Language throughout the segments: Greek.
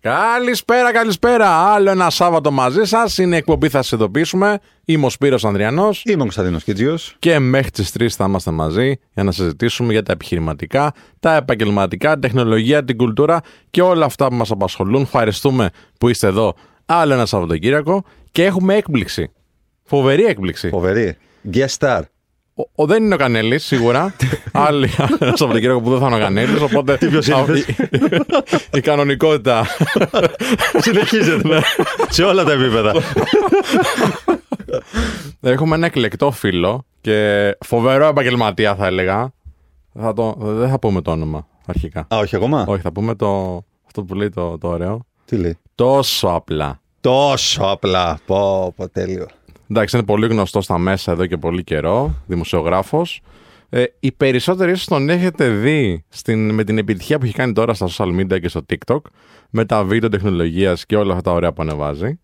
Καλησπέρα, καλησπέρα. Άλλο ένα Σάββατο μαζί σας. Είναι εκπομπή, θα σας ειδοποιήσουμε. Είμαι ο Σπύρος Ανδριανός. Είμαι ο Κωνσταντίνος Κίτζιος. Και μέχρι τις 3 θα είμαστε μαζί για να συζητήσουμε για τα επιχειρηματικά, τα επαγγελματικά, την τεχνολογία, την κουλτούρα και όλα αυτά που μας απασχολούν. Ευχαριστούμε που είστε εδώ άλλο ένα Σαββατοκύριακο και έχουμε έκπληξη. Φοβερή έκπληξη. Φοβερή. Guest star. Ο, ο, δεν είναι ο Κανέλης, σίγουρα. Άλλη ένα Σαββατοκύριακο που δεν θα είναι ο Κανέλης. Οπότε. Τι πιο σύνηθες; η, η κανονικότητα. Συνεχίζεται. ναι. Σε όλα τα επίπεδα. Έχουμε ένα εκλεκτό φίλο και φοβερό επαγγελματία, θα έλεγα. Θα το, δεν θα πούμε το όνομα αρχικά. Α, όχι ακόμα; Όχι, θα πούμε το, αυτό που λέει το, το ωραίο. Τι λέει; Τόσο απλά. Τόσο απλά. Πω, πω, τέλειο. Εντάξει, είναι πολύ γνωστός στα μέσα εδώ και πολύ καιρό, δημοσιογράφος. Ε, οι περισσότεροι ίσως τον έχετε δει στην, με την επιτυχία που έχει κάνει τώρα στα social media και στο TikTok, με τα βίντεο τεχνολογίας και όλα αυτά τα ωραία που ανεβάζει.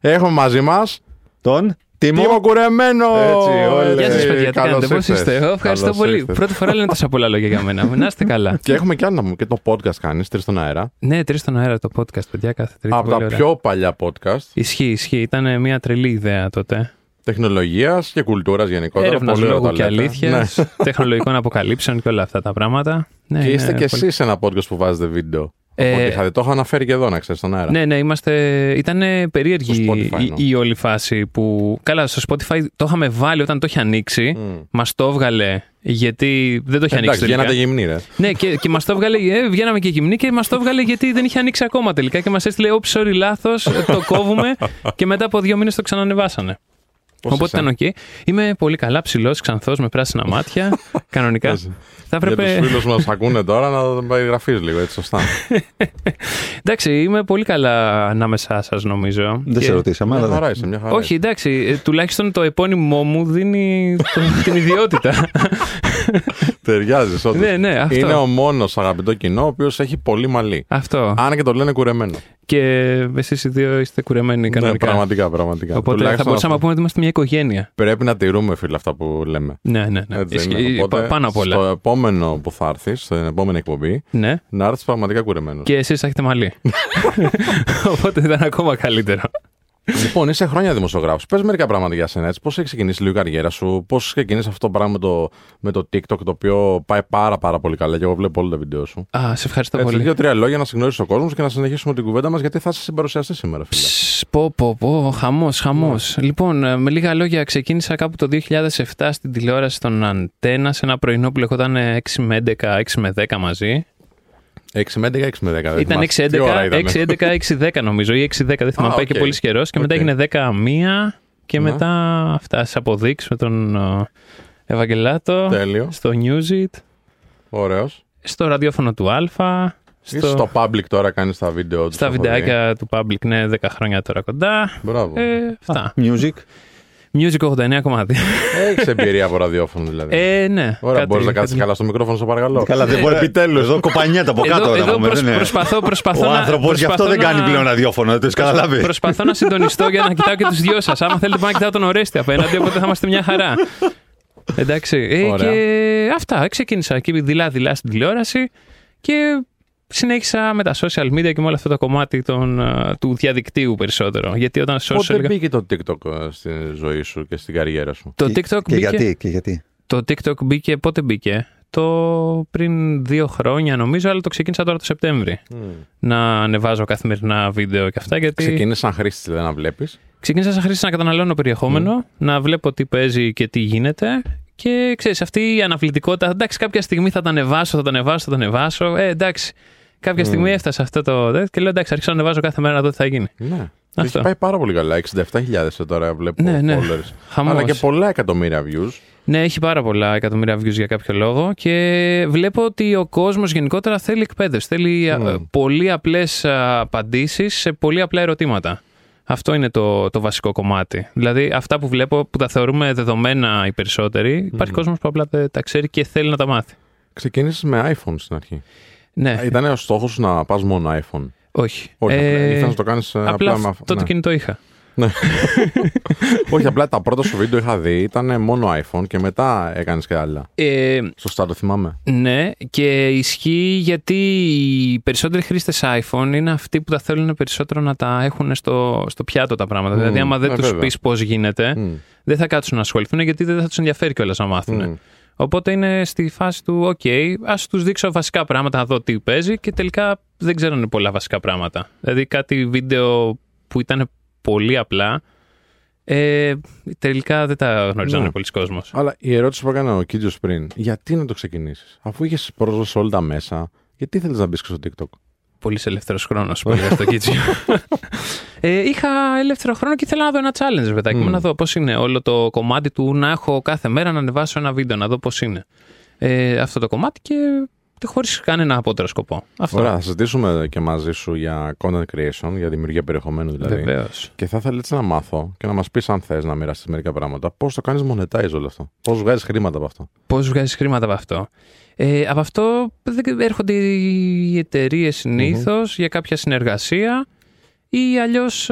Έχουμε μαζί μας Τον Τίμο. Τίμο Κουρεμένο! Έτσι, όλα. Γεια σας, παιδιά. Τι Καλώς κάνετε, πώς ήρθες. είστε; Εγώ ευχαριστώ Καλώς πολύ. ήρθες. Πρώτη φορά λένε τόσα πολλά λόγια για μένα. Να είστε καλά. Και έχουμε και άλλο να πούμε, και το podcast κάνεις, τρεις στον αέρα. ναι, τρεις στον αέρα το podcast, παιδιά, κάθε τρίτη. από πολύ τα ωραία. πιο παλιά podcast Ισχύει, ισχύει. Ήταν μια τρελή ιδέα τότε. τεχνολογίας και κουλτούρας γενικότερα. Έρευνας Πολύ ωραία λόγου τα και λέτε. αλήθειας, Ναι. τεχνολογικών αποκαλύψεων και όλα αυτά τα πράγματα. Ναι, Και είναι είστε κι πολύ- εσείς σε ένα podcast που βάζετε βίντεο. Ε, Οπότε είχατε, το έχω αναφέρει και εδώ, να ξέρεις, στον αέρα. Ναι, ναι, είμαστε. Ήταν περίεργη Στο Spotify, η, εννοώ. η όλη φάση που. Καλά, στο Spotify το είχαμε βάλει όταν το είχε ανοίξει. Μμ. Μας το έβγαλε γιατί δεν το είχε Εντάξει, ανοίξει. τελικά. βγαίνατε γυμνή, ρε. Ναι, και, και μας το έβγαλε. Ε, βγαίναμε και γυμνή και μας το έβγαλε γιατί δεν είχε ανοίξει ακόμα τελικά. Και μας έστειλε, Όψη, sorry, λάθος, το κόβουμε. και μετά από δύο μήνες το ξανανεβάσανε. Πώς Οπότε είσαι; ήταν οκ. Είμαι πολύ καλά, ψηλός, ξανθός, με πράσινα μάτια. Κανονικά. Πώς- Θα Για έπρεπε. τους φίλους που μας ακούνε τώρα να τον περιγραφείς λίγο, έτσι σωστά. Εντάξει, είμαι πολύ καλά ανάμεσά σας, νομίζω. Δεν Και- σε ρωτήσαμε, Μια αλλά. χαρά είσαι, μια χαρά Όχι, είσαι. εντάξει, ε, τουλάχιστον το επώνυμό μου δίνει το- την ιδιότητα. Ταιριάζεις, όντως. ναι, ναι, αυτό. Είναι ο μόνος αγαπητό κοινό ο οποίος έχει πολύ μαλλί. Αυτό. Αν και το λένε Κουρεμένο. Και εσείς οι δύο είστε κουρεμένοι Ναι, κανονικά. πραγματικά, πραγματικά. Οπότε θα Τουλάχιστον μπορούσαμε να αυτό. πούμε ότι είμαστε μια οικογένεια. Πρέπει να τηρούμε, φίλε, αυτά που λέμε. Ναι, ναι, ναι. Έτσι Ισχύει, είναι. Οπότε, πα- πάνω απ' όλα. Στο επόμενο που θα έρθει, στην επόμενη εκπομπή, Ναι. να έρθεις πραγματικά κουρεμένος. Και εσείς έχετε μαλλί. Οπότε ήταν ακόμα καλύτερο. Λοιπόν, είσαι χρόνια δημοσιογράφος. Πες μερικά πράγματα για σένα. Πώς έχει ξεκινήσει λίγο η καριέρα σου, πώς ξεκίνησε αυτό το πράγμα με το, με το TikTok, το οποίο πάει πάρα, πάρα πολύ καλά και εγώ βλέπω όλα τα βίντεο σου. Α, σε ευχαριστώ Έτσι, πολύ. δύο-τρία λόγια να σε γνωρίσει ο κόσμος και να συνεχίσουμε την κουβέντα μας, γιατί θα είσαι συμπαρουσιαστής σήμερα, φίλε. Ψ, Πω, πω, πω, χαμός, χαμός. Λοιπόν, ε, με λίγα λόγια ξεκίνησα κάπου το 2007 στην τηλεόραση στον Αντένα σε ένα πρωινό που λεγόταν 6 με 11, 6 με 10 μαζί. 6 με 11, 6 με 10. δεν Ήταν θυμάσαι. Τι ώρα 6-11, ήτανε; 6-11, 6-10 νομίζω ή 6-10, δεν θυμάμαι, Α, πάει και οκ. πολύ καιρός. Και μετά Οκ. έγινε 10-1 και Ναι. μετά αυτά στι αποδείξει με τον ε, Ευαγγελάτο, Τέλειο. στο Newsit, Ωραίος. στο ραδιόφωνο του Α, Είσαι στο public τώρα, κάνεις τα βίντεο του. στα βιντεάκια του Public, ναι, 10 χρόνια τώρα κοντά. Μπράβο. Ε, αυτά. Music. Music 89,2. Έχεις εμπειρία από ραδιόφωνο δηλαδή. Ε, ναι. Ωραία, κάτι- μπορείς να κάτσει κάτι- καλά στο μικρόφωνο, σε παρακαλώ. Καλά, δεν μπορεί. Επιτέλους. Εδώ κοπανιέται από Εδώ, κάτω. να εδώ πούμε, προσ- δεν είναι. προσπαθώ, προσπαθώ Ο να. άνθρωπος γι' αυτό προσπαθώ δεν κάνει να- πλέον ραδιόφωνο, δεν το έχεις καταλάβει. Προσπαθώ να συντονιστώ για να κοιτάω και τους δυο σας. Άμα θέλετε, πάω να κοιτάω τον Ορέστη απέναντι, οπότε θα είμαστε μια χαρά. Εντάξει. Ε, Ωραία. και αυτά. Ξεκίνησα εκεί δειλά-δειλά στην τηλεόραση και συνέχισα με τα social media και με όλο αυτό το κομμάτι των, ε, του διαδικτύου περισσότερο. Γιατί όταν social. Πότε μπήκε το TikTok ε, στη ζωή σου και στην καριέρα σου; Το Και- TikTok Και μπήκε. γιατί, και γιατί; Το TikTok μπήκε. Πότε μπήκε; Το πριν δύο χρόνια νομίζω, αλλά το ξεκίνησα τώρα το Σεπτέμβρη. Να ανεβάζω καθημερινά βίντεο και αυτά. Γιατί... Ξεκίνησες σαν χρήστη, δηλαδή να βλέπεις; Ξεκίνησα σαν χρήστη να καταναλώνω περιεχόμενο, να βλέπω τι παίζει και τι γίνεται. Και ξέρεις, αυτή η αναβλητικότητα. Εντάξει, κάποια στιγμή θα τα ανεβάσω, θα τα ανεβάσω, θα τα ανεβάσω. Ε, εντάξει. Κάποια στιγμή έφτασε αυτό το. δε, Και λέω εντάξει, αρχίσω να ανεβάζω κάθε μέρα να δω τι θα γίνει. Ναι. Αυτό. Έχει πάει πάρα πολύ καλά. 67.000 τώρα βλέπω Ναι, ναι. followers. Χαμός. Αλλά και πολλά εκατομμύρια views. Ναι, έχει πάρα πολλά εκατομμύρια views για κάποιο λόγο και βλέπω ότι ο κόσμος γενικότερα θέλει εκπαίδευση. Θέλει α, Μμμ. πολύ απλές απαντήσεις σε πολύ απλά ερωτήματα. Αυτό είναι το, το βασικό κομμάτι. Δηλαδή, αυτά που βλέπω που τα θεωρούμε δεδομένα οι περισσότεροι, υπάρχει κόσμος που απλά δεν τα ξέρει και θέλει να τα μάθει. Ξεκίνησες με iPhone στην αρχή. Ναι, Ήταν ο στόχος σου να πας μόνο iPhone. όχι. Όχι, Ε, απλά ήθελα να το κάνεις απλά, απλά με αυτό αυτό. το ναι. κινητό είχα. Όχι, απλά τα πρώτα σου βίντεο είχα δει ήταν μόνο iPhone και μετά έκανες και άλλα. Ε, Σωστά το θυμάμαι. ναι, και ισχύει γιατί οι περισσότεροι χρήστες iPhone είναι αυτοί που τα θέλουν περισσότερο να τα έχουν στο, στο πιάτο τα πράγματα. Μμ, δηλαδή, άμα δεν ε, τους βέβαια. πεις πώς γίνεται, Μμ, δεν θα κάτσουν να ασχοληθούν γιατί δεν θα τους ενδιαφέρει κιόλας να μάθουν. μμ. Οπότε είναι στη φάση του, OK, ας τους δείξω βασικά πράγματα, να δω τι παίζει και τελικά δεν ξέρουν πολλά βασικά πράγματα. Δηλαδή κάτι βίντεο που ήταν πολύ απλά, ε, τελικά δεν τα γνωριζαν Ναι. πολλοί κόσμος. Αλλά η ερώτηση που έκανε ο Κίτζο πριν, γιατί να το ξεκινήσεις, αφού είχες πρόσβαση σε όλα τα μέσα, γιατί θέλεις να μπεις και στο TikTok; Πολύ ελεύθερος χρόνος που έλεγα στο Κίτσιο. ε, είχα ελεύθερο χρόνο και ήθελα να δω ένα challenge, παιδάκι μου, Μμ. να δω πώς είναι όλο το κομμάτι του να έχω κάθε μέρα να ανεβάσω ένα βίντεο, να δω πώς είναι. Ε, αυτό το κομμάτι και χωρίς κανένα απότερο σκοπό. Αυτό. Ωραία, θα συζητήσουμε και μαζί σου για content creation, για δημιουργία περιεχομένου δηλαδή. Βεβαίως. Και θα ήθελα έτσι να μάθω και να μας πεις, αν θες να μοιραστείς μερικά πράγματα, πώς το κάνεις monetize όλο αυτό. Πώς βγάζεις χρήματα από αυτό. Πώς βγάζεις χρήματα από αυτό. Ε, από αυτό δεν- έρχονται οι εταιρείες για κάποια συνεργασία ή αλλιώς.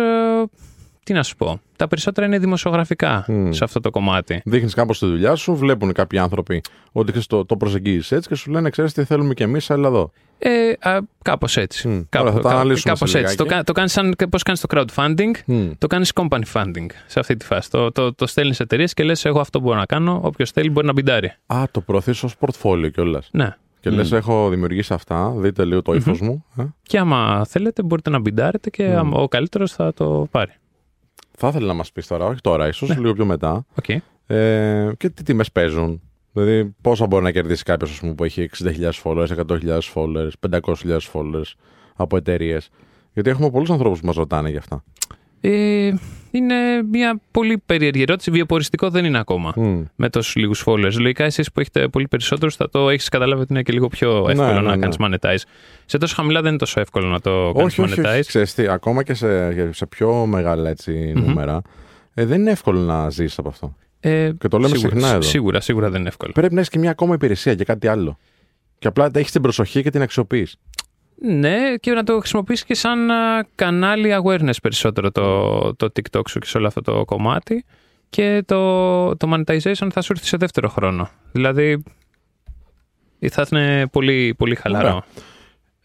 Τι να σου πω. Τα περισσότερα είναι δημοσιογραφικά Μμ. σε αυτό το κομμάτι. Δείχνεις κάπως τη δουλειά σου, βλέπουν κάποιοι άνθρωποι ότι ξέρεις, το, το προσεγγίζεις έτσι και σου λένε: Ξέρεις τι θέλουμε κι εμείς, αλλά εδώ. Ε, α, κάπως έτσι. Μμ. Κάπου- Ωραία, θα τα κά- αναλύσουμε κάπως σε έτσι. Το, λιγάκι. κα- το κάνεις σαν, πώς κάνεις το crowdfunding, Μμ. το κάνεις company funding σε αυτή τη φάση. Το, το, το στέλνεις εταιρείες και λες εγώ αυτό μπορώ να κάνω, όποιος θέλει μπορεί να μπιντάρει. Α, το προωθείς ως portfolio κιόλας. Ναι. Και λες λε: Έχω δημιουργήσει αυτά, δείτε λίγο το ύφος μου. Ε. Και άμα θέλετε μπορείτε να μπιντάρετε και Μμ. άμα ο καλύτερος θα το πάρει. Θα ήθελα να μας πεις τώρα, όχι τώρα, ίσως Ναι. λίγο πιο μετά. Οκ. Ε, και τι τιμές παίζουν; Δηλαδή, πόσα μπορεί να κερδίσει κάποιος που έχει 60.000 followers, 100.000 followers, 500.000 followers από εταιρείες; Γιατί έχουμε πολλούς ανθρώπους που μας ρωτάνε γι' αυτά. Ε, είναι μια πολύ περίεργη ερώτηση. Βιοποριστικό δεν είναι ακόμα. Μμ. Με τόσους λίγους followers. Λογικά, εσείς που έχετε πολύ περισσότερους, θα το έχεις καταλάβει ότι είναι και λίγο πιο εύκολο ναι, να ναι. κάνεις monetize. Σε τόσο χαμηλά δεν είναι τόσο εύκολο να το κάνεις Όχι, όχι, monetize. όχι. Ξέρεις τι, ακόμα και σε, σε πιο μεγάλα έτσι, νούμερα, ε, δεν είναι εύκολο να ζήσει από αυτό. Ε, Και το λέμε σίγουρα, συχνά εδώ. Σίγουρα, σίγουρα δεν είναι εύκολο. Πρέπει να έχεις και μια ακόμα υπηρεσία και κάτι άλλο. Και απλά έχεις την προσοχή και την αξιοποιείς. Ναι, και να το χρησιμοποιήσεις και σαν α, κανάλι awareness περισσότερο το, το TikTok σου και σε όλο αυτό το κομμάτι. Και το, το monetization θα σου έρθει σε δεύτερο χρόνο. Δηλαδή θα είναι πολύ, πολύ χαλαρό. Ωραία.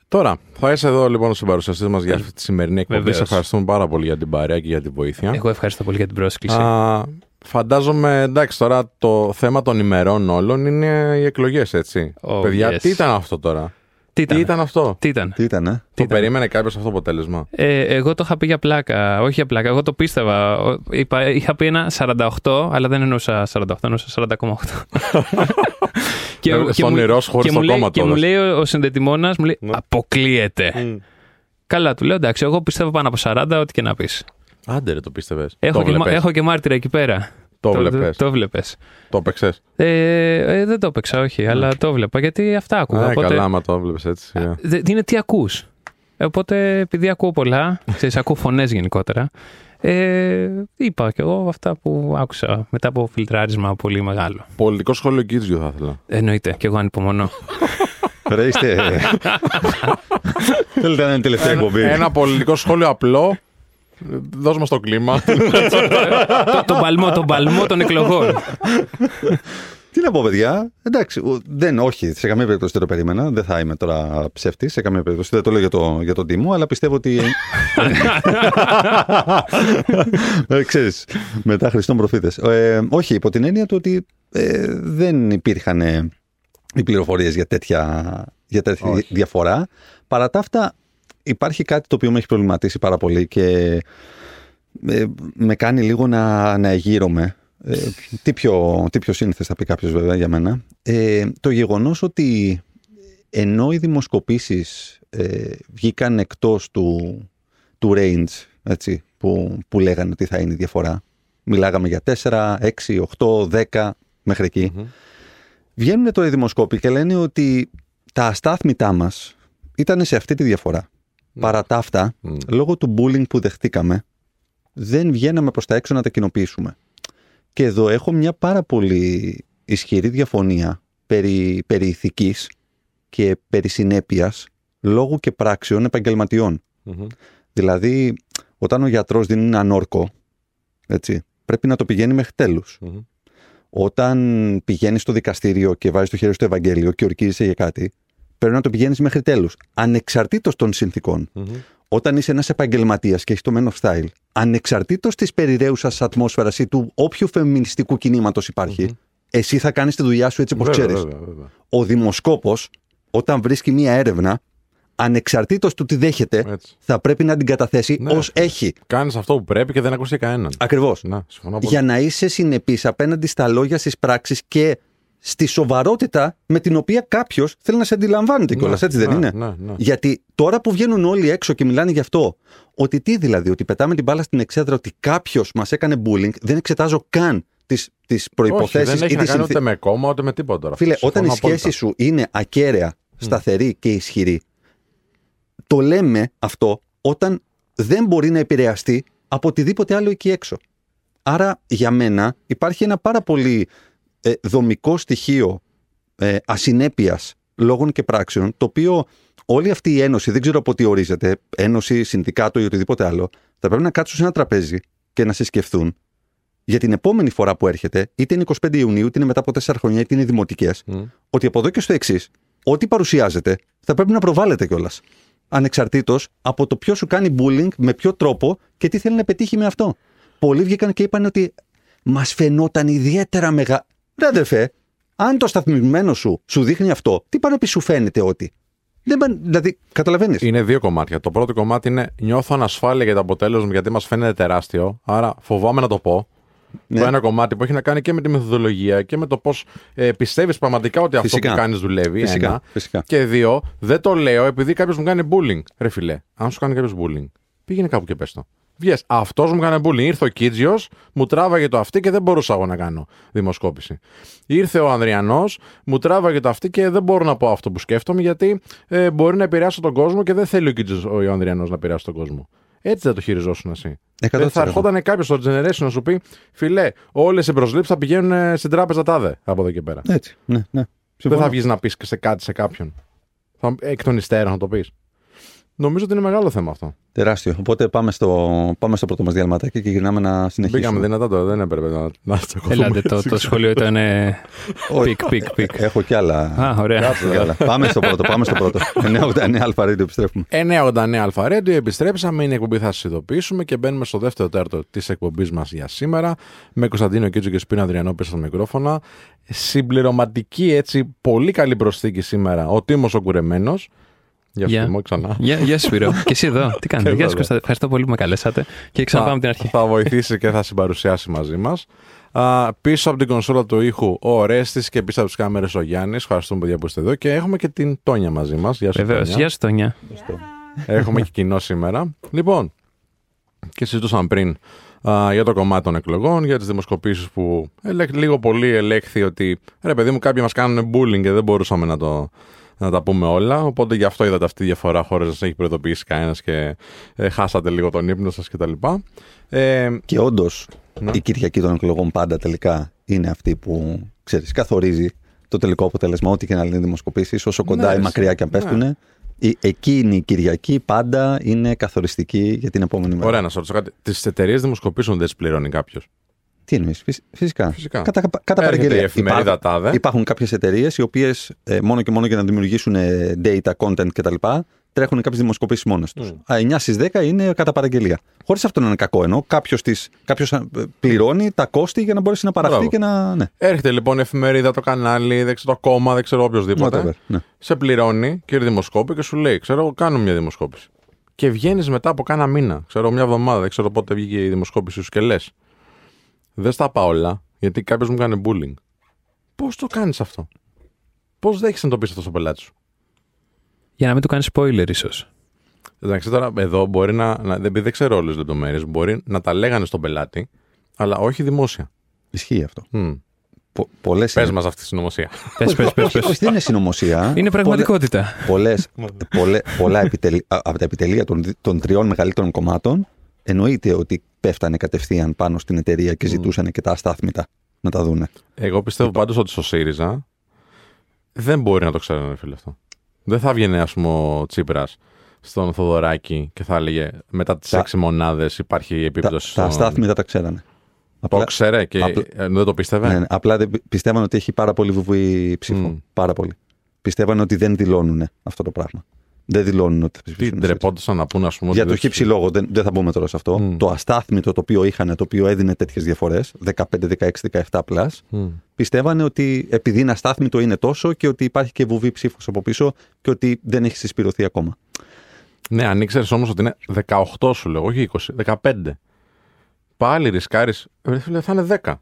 Τώρα, θα είσαι εδώ λοιπόν στην παρουσιαστή μας για αυτή τη σημερινή εκπομπή. Βεβαίως. Σε ευχαριστούμε πάρα πολύ για την παρέα και για την βοήθεια. Εγώ ευχαριστώ πολύ για την πρόσκληση. Α, φαντάζομαι, εντάξει, τώρα το θέμα των ημερών όλων είναι οι εκλογές, έτσι. Oh, Παιδιά, yes. τι ήταν αυτό τώρα; Τι, ήταν, Τι ήταν αυτό; τι ήταν; Τι ήταν, ε; Το ήταν; περίμενε κάποιος αυτό το αποτέλεσμα; Ε, εγώ το είχα πει για πλάκα. Όχι για πλάκα. Εγώ το πίστευα. Ο- Είπα, είχα πει ένα 48, αλλά δεν εννοούσα 48, εννοούσα 40,8. και, Ε, στον νερός χωρίς και μου το λέει, κόμμα και μου τώρα. λέει ο, ο συνδετημόνας, μου λέει, Ναι. αποκλείεται. Καλά, του λέω, εντάξει, εγώ πιστεύω πάνω από 40, ό,τι και να πεις. Άντε, ρε, το πίστευες. Έχω, το και, μα- βλέπες. έχω και μάρτυρα εκεί πέρα. Το το, βλέπες. το βλέπες. Το έπαιξες; Ε, ε, δεν το έπαιξα, όχι, αλλά το βλέπα, γιατί αυτά άκουγα. Α, οπότε, καλά, άμα το έβλεπε έτσι. σιγά. Δε- είναι τι ακούς. Οπότε, επειδή ακούω πολλά, ξέρεις, ακούω φωνές γενικότερα, ε, είπα και εγώ αυτά που άκουσα μετά από φιλτράρισμα πολύ μεγάλο. Πολιτικό σχόλιο Κίτζιου θα ήθελα. Εννοείται, και εγώ ανυπομονώ. Ρε, είστε. Θέλετε να είναι τελευταία εκπομπή. Ένα πολιτικό σχόλιο απλό. Δώσ' μας το κλίμα. το, τον, παλμό, τον παλμό των εκλογών. Τι να πω, παιδιά; Εντάξει, ο- δεν, όχι, σε καμία περίπτωση δεν το περίμενα. Δεν θα είμαι τώρα ψεύτης. Σε καμία περίπτωση. Δεν το λέω για, το, για τον Τίμο, αλλά πιστεύω ότι. ε, ξέρεις, μετά Χριστόν προφήτες. Ε, όχι, υπό την έννοια του ότι ε, δεν υπήρχαν ε, οι πληροφορίες για τέτοια, για τέτοια Όχι. διαφορά. Παρά τα αυτά, υπάρχει κάτι το οποίο με έχει προβληματίσει πάρα πολύ και ε, με κάνει λίγο να, να εγείρομαι. Ε, τι, πιο, τι πιο σύνηθες θα πει κάποιος βέβαια για μένα. Ε, το γεγονός ότι ενώ οι δημοσκοπήσεις ε, βγήκαν εκτός του, του range έτσι, που, που λέγανε ότι θα είναι η διαφορά. Μιλάγαμε για 4, 6, 8, 10 μέχρι εκεί. Βγαίνουν τώρα οι δημοσκόποι και λένε ότι τα αστάθμητά μας ήταν σε αυτή τη διαφορά. Παρά τα αυτά, Μμ. λόγω του bullying που δεχτήκαμε, δεν βγαίναμε προς τα έξω να τα κοινοποιήσουμε. Και εδώ έχω μια πάρα πολύ ισχυρή διαφωνία περί, περί ηθικής και περί συνέπειας λόγου και πράξεων επαγγελματιών. Μμμ. Δηλαδή, όταν ο γιατρός δίνει έναν όρκο Έτσι. Πρέπει να το πηγαίνει μέχρι τέλους. Μμμ. Όταν πηγαίνει στο δικαστήριο και βάζει το χέρι στο Ευαγγέλιο και ορκίζεσαι για κάτι, πρέπει να το πηγαίνεις μέχρι τέλους. Ανεξαρτήτως των συνθήκων. Μμμ. Όταν είσαι ένας επαγγελματίας και έχεις το Men of Style, ανεξαρτήτως της περιραίουσα ατμόσφαιρας ή του όποιου φεμινιστικού κινήματος υπάρχει, εσύ θα κάνεις τη δουλειά σου έτσι όπως Βέβαια, ξέρεις. βέβαια, βέβαια. Ο δημοσκόπος, όταν βρίσκει μία έρευνα, ανεξαρτήτως του τι δέχεται, Έτσι. θα πρέπει να την καταθέσει Ναι. ως έχει. Κάνεις αυτό που πρέπει και δεν ακούσει κανέναν. Ακριβώς. Να, συμφωνώ πολύ. για να είσαι συνεπής απέναντι στα λόγια, στις πράξεις και στη σοβαρότητα με την οποία κάποιος θέλει να σε αντιλαμβάνεται κιόλα, έτσι δεν ναι, είναι; Ναι, ναι. Γιατί τώρα που βγαίνουν όλοι έξω και μιλάνε γι' αυτό, ότι τι δηλαδή, ότι πετάμε την μπάλα στην εξέδρα, ότι κάποιος μας έκανε bullying, δεν εξετάζω καν τις τις Όχι, προϋποθέσεις δεν έχει ή να τις κάνει συνθή- ούτε με κόμμα ούτε με τίποτα. τώρα. Φίλε, Συμφωνώ όταν η απόλυτα. σχέση σου είναι ακέραια, σταθερή και ισχυρή, το λέμε αυτό όταν δεν μπορεί να επηρεαστεί από οτιδήποτε άλλο εκεί έξω. Άρα, για μένα, υπάρχει ένα πάρα πολύ ε, δομικό στοιχείο ε, ασυνέπειας λόγων και πράξεων, το οποίο όλη αυτή η ένωση, δεν ξέρω από τι ορίζεται, ένωση, συνδικάτο ή οτιδήποτε άλλο, θα πρέπει να κάτσουν σε ένα τραπέζι και να συσκεφθούν για την επόμενη φορά που έρχεται, είτε είναι 25 Ιουνίου, είτε είναι μετά από 4 χρόνια, είτε είναι δημοτικές, Μμ. ότι από εδώ και στο εξής, ό,τι παρουσιάζεται θα πρέπει να προβάλλεται κιόλας. Ανεξαρτήτως από το ποιος σου κάνει bullying, με ποιο τρόπο και τι θέλει να πετύχει με αυτό. Πολλοί βγήκαν και είπαν ότι μας φαινόταν ιδιαίτερα μεγάλο. Ρε αδερφέ, αν το σταθμισμένο σου σου δείχνει αυτό, τι πάνω πει σου φαίνεται ότι; Δεν, πα- δηλαδή, καταλαβαίνεις. Είναι δύο κομμάτια. Το πρώτο κομμάτι είναι νιώθω ανασφάλεια για το αποτέλεσμα γιατί μας φαίνεται τεράστιο. Άρα φοβάμαι να το πω. Ναι. Το ένα κομμάτι που έχει να κάνει και με τη μεθοδολογία και με το πώς ε, πιστεύεις πραγματικά ότι Φυσικά. αυτό που κάνεις δουλεύει. Φυσικά, Ένα. φυσικά. Και δύο, δεν το λέω επειδή κάποιος μου κάνει bullying. Ρε φιλέ, αν σου κάνει κάποιος bullying, πήγαινε κάπου και πες το. Βγες, αυτός μου κάνει bullying. Ήρθε ο Κίτζιος, μου τράβαγε το αυτή και δεν μπορούσα εγώ να κάνω δημοσκόπηση. Ήρθε ο Ανδριανός, μου τράβαγε το αυτή και δεν μπορώ να πω αυτό που σκέφτομαι γιατί ε, μπορεί να επηρεάσω τον κόσμο και δεν θέλει ο Κίτζιος ο Ανδριανός να επηρεάσει τον κόσμο. Έτσι δεν το χειριζόσουν εσύ. 100%. Δεν θα ερχόταν κάποιος στο Generation να σου πει, φίλε, όλες οι προσλήψεις θα πηγαίνουν ε, στην τράπεζα τάδε από εδώ και πέρα. Έτσι. Ναι, ναι. Δεν Συμφωνώ. θα βγεις να πεις σε κάτι σε κάποιον. Θα, εκ των υστέρων να το πεις. Νομίζω ότι είναι μεγάλο θέμα αυτό. Τεράστιο. Οπότε πάμε στο, πάμε στο πρώτο μας διαλειμματάκι και γυρνάμε να συνεχίσουμε. Μπήκαμε δυνατά τώρα, δεν έπρεπε να, να τσακωθούμε. Ελάτε, το, το σχόλιο ήταν ε, peak, peak, peak. Έχω κι άλλα. Α, ωραία. Έχω κι άλλα. πάμε στο πρώτο, πάμε στο πρώτο. 989 Αλφα Radio επιστρέφουμε. 989 Αλφα Radio, επιστρέψαμε. Είναι η εκπομπή, θα σας ειδοποιήσουμε και μπαίνουμε στο δεύτερο τέταρτο της εκπομπής μας για σήμερα. Με Κωνσταντίνο Κίτσο και Σπίνα Αδριανό πίσω στα μικρόφωνα. Συμπληρωματική έτσι, πολύ καλή προσθήκη σήμερα. Ο Τίμος ο Κουρεμένος. Για Γεια. αυτό ξανά. Γεια, γεια σου, Σπύρο. και εσύ εδώ. Τι κάνετε. Και Γεια εγώ σου, εδώ. Κώστα. Ευχαριστώ πολύ που με καλέσατε. Και ξαναπάμε την αρχή. Θα βοηθήσει και θα συμπαρουσιάσει μαζί μας. Πίσω από την κονσόλα του ήχου ο Ορέστη και πίσω από τις κάμερες ο Γιάννης. Ευχαριστούμε παιδιά που είστε εδώ. Και έχουμε και την Τόνια μαζί μας. Γεια σου, Βεβαίως. Τόνια. Γεια σου, Τόνια. Έχουμε και κοινό σήμερα. Λοιπόν, και συζητούσαμε πριν α, για το κομμάτι των εκλογών, για τις δημοσκοπήσεις που ελέγ- λίγο πολύ ελέγχθη ότι ρε παιδί μου, κάποιοι μας κάνουν bullying και δεν μπορούσαμε να, το, να τα πούμε όλα. Οπότε γι' αυτό είδατε αυτή τη διαφορά χωρίς να σας έχει προειδοποιήσει κανένας και ε, χάσατε λίγο τον ύπνο σας κτλ. Ε, Και όντως Ναι. η Κυριακή των εκλογών πάντα τελικά είναι αυτή που ξέρεις, καθορίζει το τελικό αποτέλεσμα. Ό,τι και να λένε δημοσκοπήσεις, όσο κοντά Ναι, ή μακριά και αν ναι. πέφτουν. η- Εκείνη η Κυριακή πάντα είναι καθοριστική για την επόμενη μέρα. ωραία, να σας ρωτήσω κάτι. Τις εταιρείες δημοσκοπήσεων δεν τις πληρώνει κάποιος; Τι εννοεί, φυσικά. Φυσικά. Κατά, κατά Έρχεται παραγγελία. η εφημερίδα Υπάρχουν- τάδε. Υπάρχουν κάποιες εταιρείες οι οποίες μόνο και μόνο για να δημιουργήσουν ε, data, content κτλ. τρέχουν κάποιες δημοσκοπήσεις μόνες τους. 9 στις 10 είναι κατά παραγγελία. Χωρίς αυτό να είναι κακό ενώ κάποιος κάποιος ε, πληρώνει τα κόστη για να μπορέσει να παραχθεί Μπράβο. και να. Ναι, Έρχεται λοιπόν η εφημερίδα, το κανάλι, δεν ξέρω το κόμμα, δεν ξέρω οποιοδήποτε. whatever. Ναι. σε πληρώνει, κύριε δημοσκόπη, και σου λέει: Ξέρω, εγώ κάνω μια δημοσκόπηση. Και βγαίνεις μετά από κάνα μήνα, ξέρω, μια εβδομάδα, δεν ξέρω πότε βγήκε η δημοσκόπηση σου και λες: Δεν στα πάω όλα, γιατί κάποιος μου κάνει bullying. Πώς το κάνεις αυτό, Πώς δέχεσαι να το πεις αυτό στον πελάτη σου; Για να μην του κάνεις spoiler, ίσως. Εντάξει, τώρα εδώ μπορεί να. να δεν, δεν ξέρω όλες τις λεπτομέρειες. Μπορεί να τα λέγανε στον πελάτη, αλλά όχι δημόσια. Ισχύει αυτό. Hm. Πο, πολλές Πες είναι- μας αυτή τη συνωμοσία. Πες, πες, πες. Όχι, όχι, δεν είναι συνωμοσία. Είναι πραγματικότητα. Πολλές, πολλέ, πολλά επιτελ, α- από τα επιτελεία των, δι- των τριών μεγαλύτερων κομμάτων εννοείται ότι πέφτανε κατευθείαν πάνω στην εταιρεία και ζητούσαν και τα αστάθμητα να τα δούνε. Εγώ πιστεύω πάντως ότι στο ΣΥΡΙΖΑ δεν μπορεί να το ξέρουν, ρε φίλε αυτό. Δεν θα βγαίνει, ας πούμε, ο Τσίπρας στον Θοδωράκη και θα έλεγε μετά τις Τα- έξι μονάδες υπάρχει Τα, επίπτωση. τα στο- αστάθμητα τα ξέρανε. Το Απλά, ξέρε και απλά- ε, δεν το πίστευε; ναι, ναι, απλά δεν πι- πιστεύαν ότι έχει πάρα πολύ βουβή ψήφο. Μμ. Πάρα πολύ. Πιστεύαν ότι δεν δηλώνουν αυτό το πράγμα. Δεν δηλώνουν ότι θα Τι ψηφίσουν. ντρεπόντουσαν να πούνε, ας πούμε. Για ότι το δεν χύψη λόγο, δεν, δεν θα μπούμε τώρα σε αυτό. Μμ. Το αστάθμητο το οποίο είχαν, το οποίο έδινε τέτοιες διαφορές, 15, 16, 17 πλάς, Μμ. πιστεύανε ότι επειδή είναι αστάθμητο είναι τόσο και ότι υπάρχει και βουβή ψήφος από πίσω και ότι δεν έχει συσπηρωθεί ακόμα. Ναι, αν ήξερες όμως ότι είναι 18 σου λέω, όχι 20, 15. Πάλι ρισκάρεις. Θα είναι 10.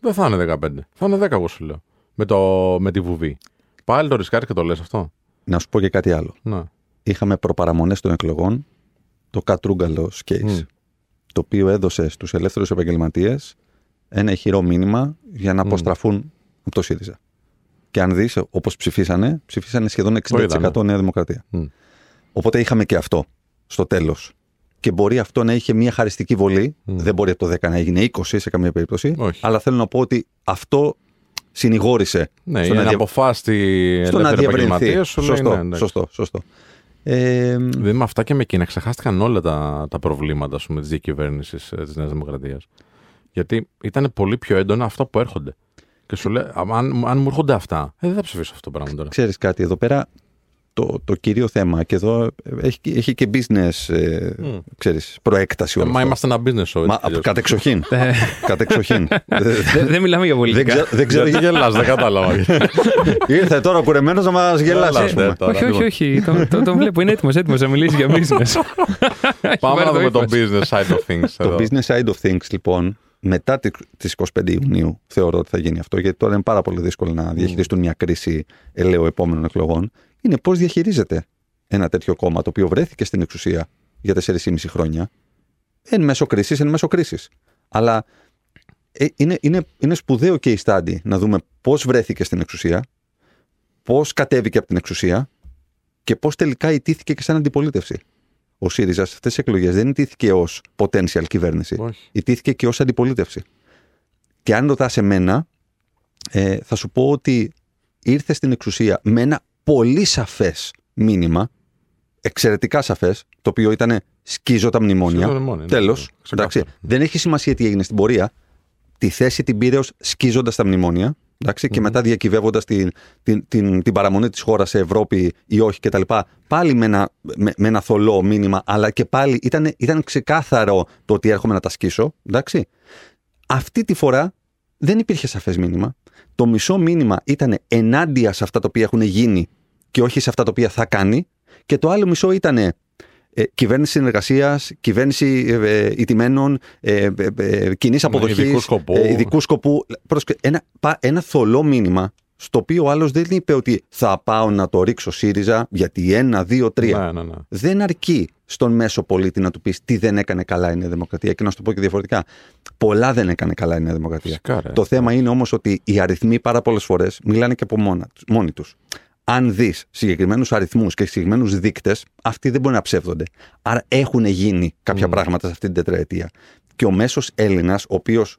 Δεν θα είναι 15. Θα είναι 10, εγώ σου λέω. Με, το, με τη βουβή. Πάλι το ρισκάρεις και το λες αυτό. Να σου πω και κάτι άλλο. Ναι. Είχαμε προπαραμονές των εκλογών το Κατρούγκαλο case, Μμ. το οποίο έδωσε στους ελεύθερους επαγγελματίες ένα ηχηρό μήνυμα για να Μμ. αποστραφούν από το ΣΥΡΙΖΑ. Και αν δεις, όπως ψηφίσανε, ψηφίσανε σχεδόν 60% είδαμε. Νέα Δημοκρατία. Μμ. Οπότε είχαμε και αυτό στο τέλος. Και μπορεί αυτό να είχε μια χαριστική βολή. Μμ. Δεν μπορεί από το 10 να έγινε 20 σε καμία περίπτωση. Όχι. Αλλά θέλω να πω ότι αυτό συνηγόρησε Ναι, στο είναι να να δια- αποφάσιστη στο να ελεύθερη διευρυνθεί. επαγγελματίας σου λέει, Σωστό, ναι, εντάξει. σωστό, σωστό. Ε, Δηλαδή με αυτά και με εκείνα ξεχάστηκαν όλα τα, τα προβλήματα ας πούμε, της διακυβέρνησης ε, της Νέας Δημοκρατίας. Γιατί ήταν πολύ πιο έντονα αυτά που έρχονται. Και σου λέει, αν, αν μου έρχονται αυτά, ε, δεν θα ψηφίσω αυτό το πράγμα τώρα. ξέρεις κάτι, εδώ πέρα το, το κύριο θέμα και εδώ ε, έχει, έχει και business ε, Μμ. ξέρεις, προέκταση Ε, όλο Μα αυτό. είμαστε ένα business show. Μα, έτσι κι αλλιώς. κατεξοχήν. Ε, κατεξοχήν. Δεν- Δεν δεν μιλάμε για δεν, πολιτικά. ξέρω, δεν ξέρω Γιατί γελάς, δεν κατάλαβα. Ήρθε τώρα κουρεμένος να μας γελάσει, ας Έλατε πούμε. τώρα. Όχι, όχι, όχι. Τον, τον, τον βλέπω, είναι έτοιμος έτοιμος να μιλήσει για business. Πάμε να Έχει δούμε πάρει το ύφος. business side of things. Το εδώ. business side of things, λοιπόν, μετά τη- τις 25 Ιουνίου θεωρώ ότι θα γίνει αυτό, γιατί τώρα είναι πάρα πολύ δύσκολο να διαχειριστούν μια κρίση ελαίου επόμενων εκλογών, είναι πώς διαχειρίζεται ένα τέτοιο κόμμα το οποίο βρέθηκε στην εξουσία για 4,5 χρόνια, εν μέσω κρίσης, εν μέσω κρίσης. Αλλά ε, είναι, είναι, είναι σπουδαίο και η study να δούμε πώς βρέθηκε στην εξουσία, πώς κατέβηκε από την εξουσία και πώς τελικά ιτήθηκε και σαν αντιπολίτευση. Ο ΣΥΡΙΖΑ σε αυτές τις εκλογές δεν ιτήθηκε ως potential κυβέρνηση. Όχι. Ιτήθηκε και ως αντιπολίτευση. Και αν ρωτάς εμένα, ε, θα σου πω ότι ήρθε στην εξουσία με ένα πολύ σαφές μήνυμα, εξαιρετικά σαφές, το οποίο ήταν σκίζω τα μνημόνια. Σκίζω τα μνημόνια, ναι, Τέλος. ναι, ξεκάθαρα. Δεν έχει σημασία τι έγινε στην πορεία. Τη θέση την πήρε ως σκίζοντας τα μνημόνια. Εντάξει, Και μετά διακυβεύοντας την, την, την, την παραμονή της χώρας σε Ευρώπη ή όχι κτλ. Πάλι με ένα, με, με ένα θολό μήνυμα, αλλά και πάλι ήταν, ήταν ξεκάθαρο το ότι έρχομαι να τα σκίσω. Εντάξει. Αυτή τη φορά δεν υπήρχε σαφές μήνυμα. Το μισό μήνυμα ήταν ενάντια σε αυτά τα οποία έχουν γίνει και όχι σε αυτά τα οποία θα κάνει. Και το άλλο μισό ήταν ε, κυβέρνηση συνεργασίας, κυβέρνηση ε, ε, ιτημένων, ε, ε, ε, κοινής αποδοχής. ειδικού σκοπού. ειδικού σκοπού. Πρόσεχε, Ένα, πα- ένα θολό μήνυμα, στο οποίο ο άλλος δεν είπε ότι θα πάω να το ρίξω ΣΥΡΙΖΑ γιατί ένα, δύο, τρία Ναι, ναι, ναι. δεν αρκεί στον μέσο πολίτη να του πεις τι δεν έκανε καλά η Νέα Δημοκρατία. Και να σου το πω και διαφορετικά. Πολλά δεν έκανε καλά η Νέα Δημοκρατία. Φυσικά, ρε. Το θέμα είναι όμως ότι οι αριθμοί πάρα πολλές φορές μιλάνε και από μόνα, τους- μόνοι τους. Αν δεις συγκεκριμένους αριθμούς και συγκεκριμένους δείκτες, αυτοί δεν μπορεί να ψεύδονται. Άρα έχουν γίνει κάποια πράγματα σε αυτή την τετραετία. Και ο μέσος Έλληνας, ο οποίος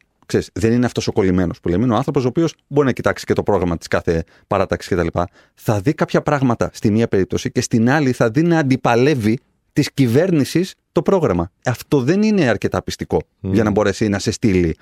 δεν είναι αυτός ο κολλημένος που λέμε, είναι ο άνθρωπος ο οποίος μπορεί να κοιτάξει και το πρόγραμμα της κάθε παράταξης κτλ. Θα δει κάποια πράγματα στη μία περίπτωση και στην άλλη θα δει να αντιπαλεύει της κυβέρνησης το πρόγραμμα. Αυτό δεν είναι αρκετά πιστικό για να μπορέσει να σε στείλει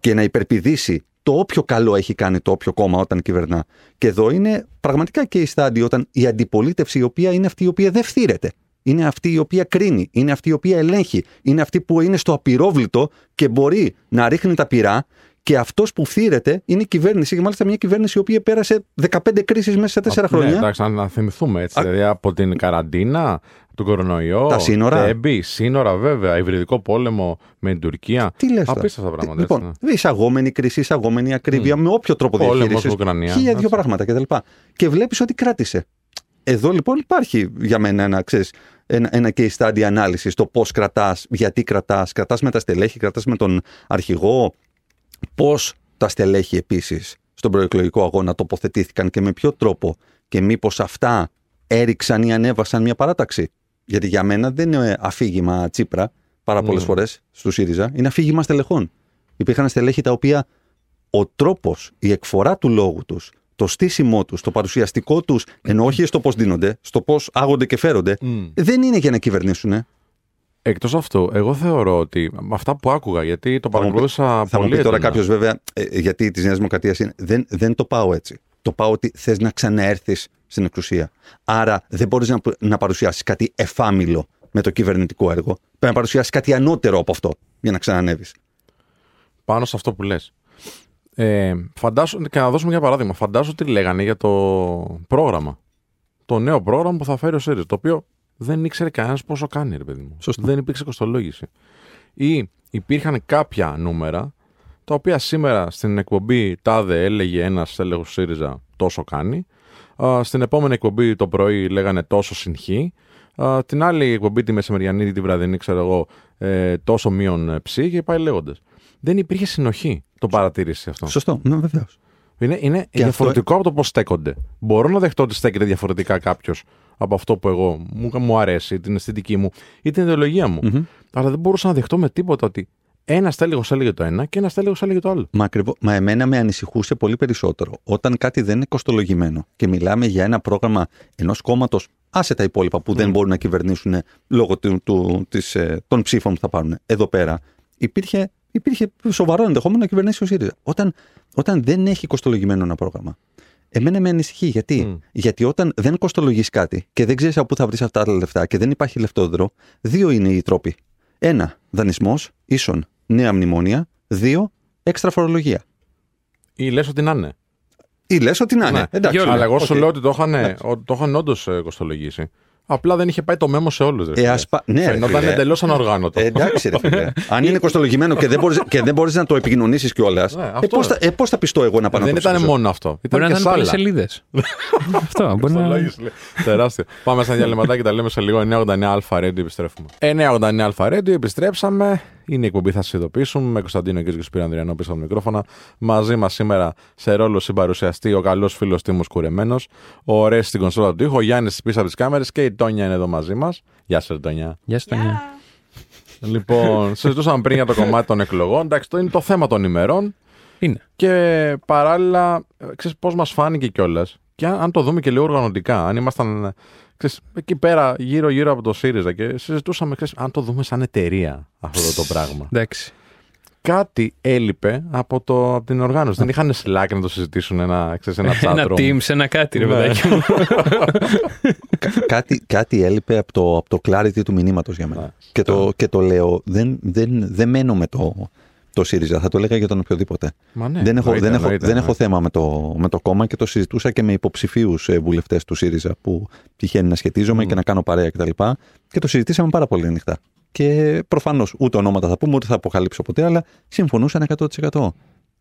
και να υπερπηδήσει το όποιο καλό έχει κάνει το όποιο κόμμα όταν κυβερνά. Και εδώ είναι πραγματικά και η στάδιο όταν η αντιπολίτευση η οποία είναι αυτή η οποία δεν φθήρεται. Είναι αυτή η οποία κρίνει, είναι αυτή η οποία ελέγχει, είναι αυτή που είναι στο απειρόβλητο και μπορεί να ρίχνει τα πυρά και αυτός που φθήρεται είναι η κυβέρνηση και μάλιστα μια κυβέρνηση η οποία πέρασε 15 κρίσεις μέσα σε 4 Α, χρόνια. Ναι, εντάξει, να, να θυμηθούμε έτσι. Α- Δηλαδή από την καραντίνα, τον κορονοϊό, Τα σύνορα. τέμπη, σύνορα βέβαια, υβριδικό πόλεμο με την Τουρκία. Τι λες τώρα; Απίστευτα πράγματα. Λοιπόν, έτσι, ναι. εισαγόμενη κρίση, εισαγόμενη ακρίβεια, με όποιο τρόπο Πόλεμος διαχείριση. στην Ουκρανία, Χίλια δύο έτσι. πράγματα κτλ. Και βλέπεις ότι κράτησε. Εδώ λοιπόν υπάρχει για μένα ένα, ξέρεις, ένα, ένα case study ανάλυσης το πώς κρατάς, γιατί κρατάς, κρατάς με τα στελέχη, κρατάς με τον αρχηγό, πώς τα στελέχη επίσης στον προεκλογικό αγώνα τοποθετήθηκαν και με ποιο τρόπο και μήπως αυτά έριξαν ή ανέβασαν μια παράταξη; Γιατί για μένα δεν είναι αφήγημα Τσίπρα πάρα πολλές Mm. φορές στου ΣΥΡΙΖΑ, είναι αφήγημα στελεχών. Υπήρχαν στελέχη τα οποία ο τρόπος, η εκφορά του λόγου τους, το στήσιμό τους, το παρουσιαστικό τους, ενώ όχι στο πώς δίνονται, στο πώς άγονται και φέρονται, Μμ. δεν είναι για να κυβερνήσουν. Εκτός αυτού, εγώ θεωρώ ότι με αυτά που άκουγα, γιατί το Θα μου πει- παρακολούθησα Θα μου πολύ. πει τώρα έντονα. κάποιος βέβαια, ε, γιατί της Νέας Δημοκρατίας είναι. Δεν, δεν το πάω έτσι. Το πάω ότι θες να ξαναέρθεις στην εξουσία. Άρα δεν μπορείς να, να παρουσιάσεις κάτι εφάμιλο με το κυβερνητικό έργο. Πρέπει να παρουσιάσεις κάτι ανώτερο από αυτό για να ξανανεύει. πάνω σε αυτό που λες. Ε, φαντάσου, και να δώσουμε για παράδειγμα, φαντάσου τι λέγανε για το πρόγραμμα. Το νέο πρόγραμμα που θα φέρει ο ΣΥΡΙΖΑ, το οποίο δεν ήξερε κανένας πόσο κάνει, ρε παιδί μου. Σωστό. Δεν υπήρξε κοστολόγηση. Ή υπήρχαν κάποια νούμερα, τα οποία σήμερα στην εκπομπή τάδε έλεγε ένας τέλεχος του ΣΥΡΙΖΑ τόσο κάνει. Α, στην επόμενη εκπομπή το πρωί λέγανε τόσο συγχύ. Α, την άλλη εκπομπή τη μεσημεριανή ή τη βραδινή, ξέρω εγώ, ε, τόσο μείον ε, ψή και πάει λέγοντας. Δεν υπήρχε συνοχή. Το παρατήρησε αυτό. Σωστό, ναι, βεβαίως. Είναι, είναι διαφορετικό από το πώς στέκονται. Μπορώ να δεχτώ ότι στέκεται διαφορετικά κάποιος από αυτό που εγώ μου, μου αρέσει, την αισθητική μου ή την ιδεολογία μου. Αλλά δεν μπορούσα να δεχτώ με τίποτα ότι ένας τέλεγο έλεγε το ένα και ένας τέλεγο έλεγε το άλλο. Μα, ακριβώ- μα εμένα με ανησυχούσε πολύ περισσότερο όταν κάτι δεν είναι κοστολογημένο και μιλάμε για ένα πρόγραμμα ενός κόμματος, άσε τα υπόλοιπα που δεν μπορούν να κυβερνήσουν λόγω του, του, της, ε, των ψήφων που θα πάρουν. Εδώ πέρα υπήρχε, υπήρχε σοβαρό ενδεχόμενο να κυβερνήσει ο ΣΥΡΙΖΑ. Όταν, όταν δεν έχει κοστολογημένο ένα πρόγραμμα. Εμένα με ανησυχεί. Γιατί, Μμ. γιατί όταν δεν κοστολογείς κάτι και δεν ξέρεις από πού θα βρεις αυτά τα λεφτά και δεν υπάρχει λεφτόδρο, δύο είναι οι τρόποι. Ένα, δανεισμός, ίσον νέα μνημόνια. Δύο, έξτρα φορολογία. Ή λες ότι να είναι. Ή λες ότι να είναι. Ναι. Εντάξει, Γιώργο, Αλλά εγώ σου οκ. λέω ότι το είχαν, Εντάξει. ότι το είχαν όντως κοστολογήσει. Απλά δεν είχε πάει το memo σε όλους. Ε, ας πα- ναι, ρε Φαινόταν φίλε. εντελώς ανοργάνωτο. Ε, εντάξει, ρε φίλε. Αν είναι κοστολογημένο και δεν μπορείς, και δεν μπορείς να το επικοινωνήσεις κιόλας, Ναι, ε, αυτό. πώς θα, ε, πώς θα πειστώ εγώ να πάω δεν να το ήταν ψηφίσω; μόνο αυτό. Ήταν Μπορεί να και ήταν σ' πολλέ άλλα. σελίδε. Αυτό. Μπορεί να. Κοστολόγηση, λέει. Τεράστιο. Πάμε σ' ένα διαλειμματάκι, τα λέμε σε λίγο. 989 Αλφα Radio επιστρέφουμε. 989 Αλφα Radio επιστρέψαμε. Είναι η εκπομπή, θα σας ειδοποιήσουμε. Με Κωνσταντίνο και Σπύρο Ανδριανό πίσω από το μικρόφωνα. Μαζί μας σήμερα σε ρόλο συμπαρουσιαστή ο καλός φίλος Τίμος Κουρεμένος. Ο Ρέ στην κονσόλα του ήχου. Ο Γιάννης πίσω από τις κάμερες και η Τόνια είναι εδώ μαζί μας. Γεια σα, Τόνια. Γεια σου, Τανιά. λοιπόν, συζητούσαμε πριν για το κομμάτι των εκλογών. Εντάξει, το είναι το θέμα των ημερών. Είναι. Και παράλληλα, ε, ξέρεις πώς μας φάνηκε κιόλας. Και αν, αν το δούμε και λίγο οργανωτικά, αν ήμασταν ε, ξέρεις, εκεί πέρα γύρω-γύρω από το ΣΥΡΙΖΑ και συζητούσαμε, ξέρεις, αν το δούμε σαν εταιρεία αυτό το πράγμα. Εντάξει. Κάτι έλειπε από, το, από την οργάνωση. Δεν είχαν Slack να το συζητήσουν ένα, ξέρεις, ένα chat Ένα room. Teams, ένα κάτι, ρε Ναι. παιδάκι μου. κάτι, κάτι έλειπε από το, από το clarity του μηνύματος για μένα. Ναι. Και, το, και το λέω, δεν, δεν, δεν μένω με το, το ΣΥΡΙΖΑ. Θα το έλεγα για τον οποιοδήποτε. Μα ναι, δεν έχω, εννοείται, δεν έχω, εννοείται, δεν έχω εννοείται. θέμα με το, με το κόμμα και το συζητούσα και με υποψηφίους βουλευτές του ΣΥΡΙΖΑ που τυχαίνει να σχετίζομαι Μμ. και να κάνω παρέα κτλ. Και, και το συζητήσαμε πάρα πολύ ανοιχτά. Και προφανώς ούτε ονόματα θα πούμε, ούτε θα αποκαλύψω ποτέ, αλλά συμφωνούσαν 100%.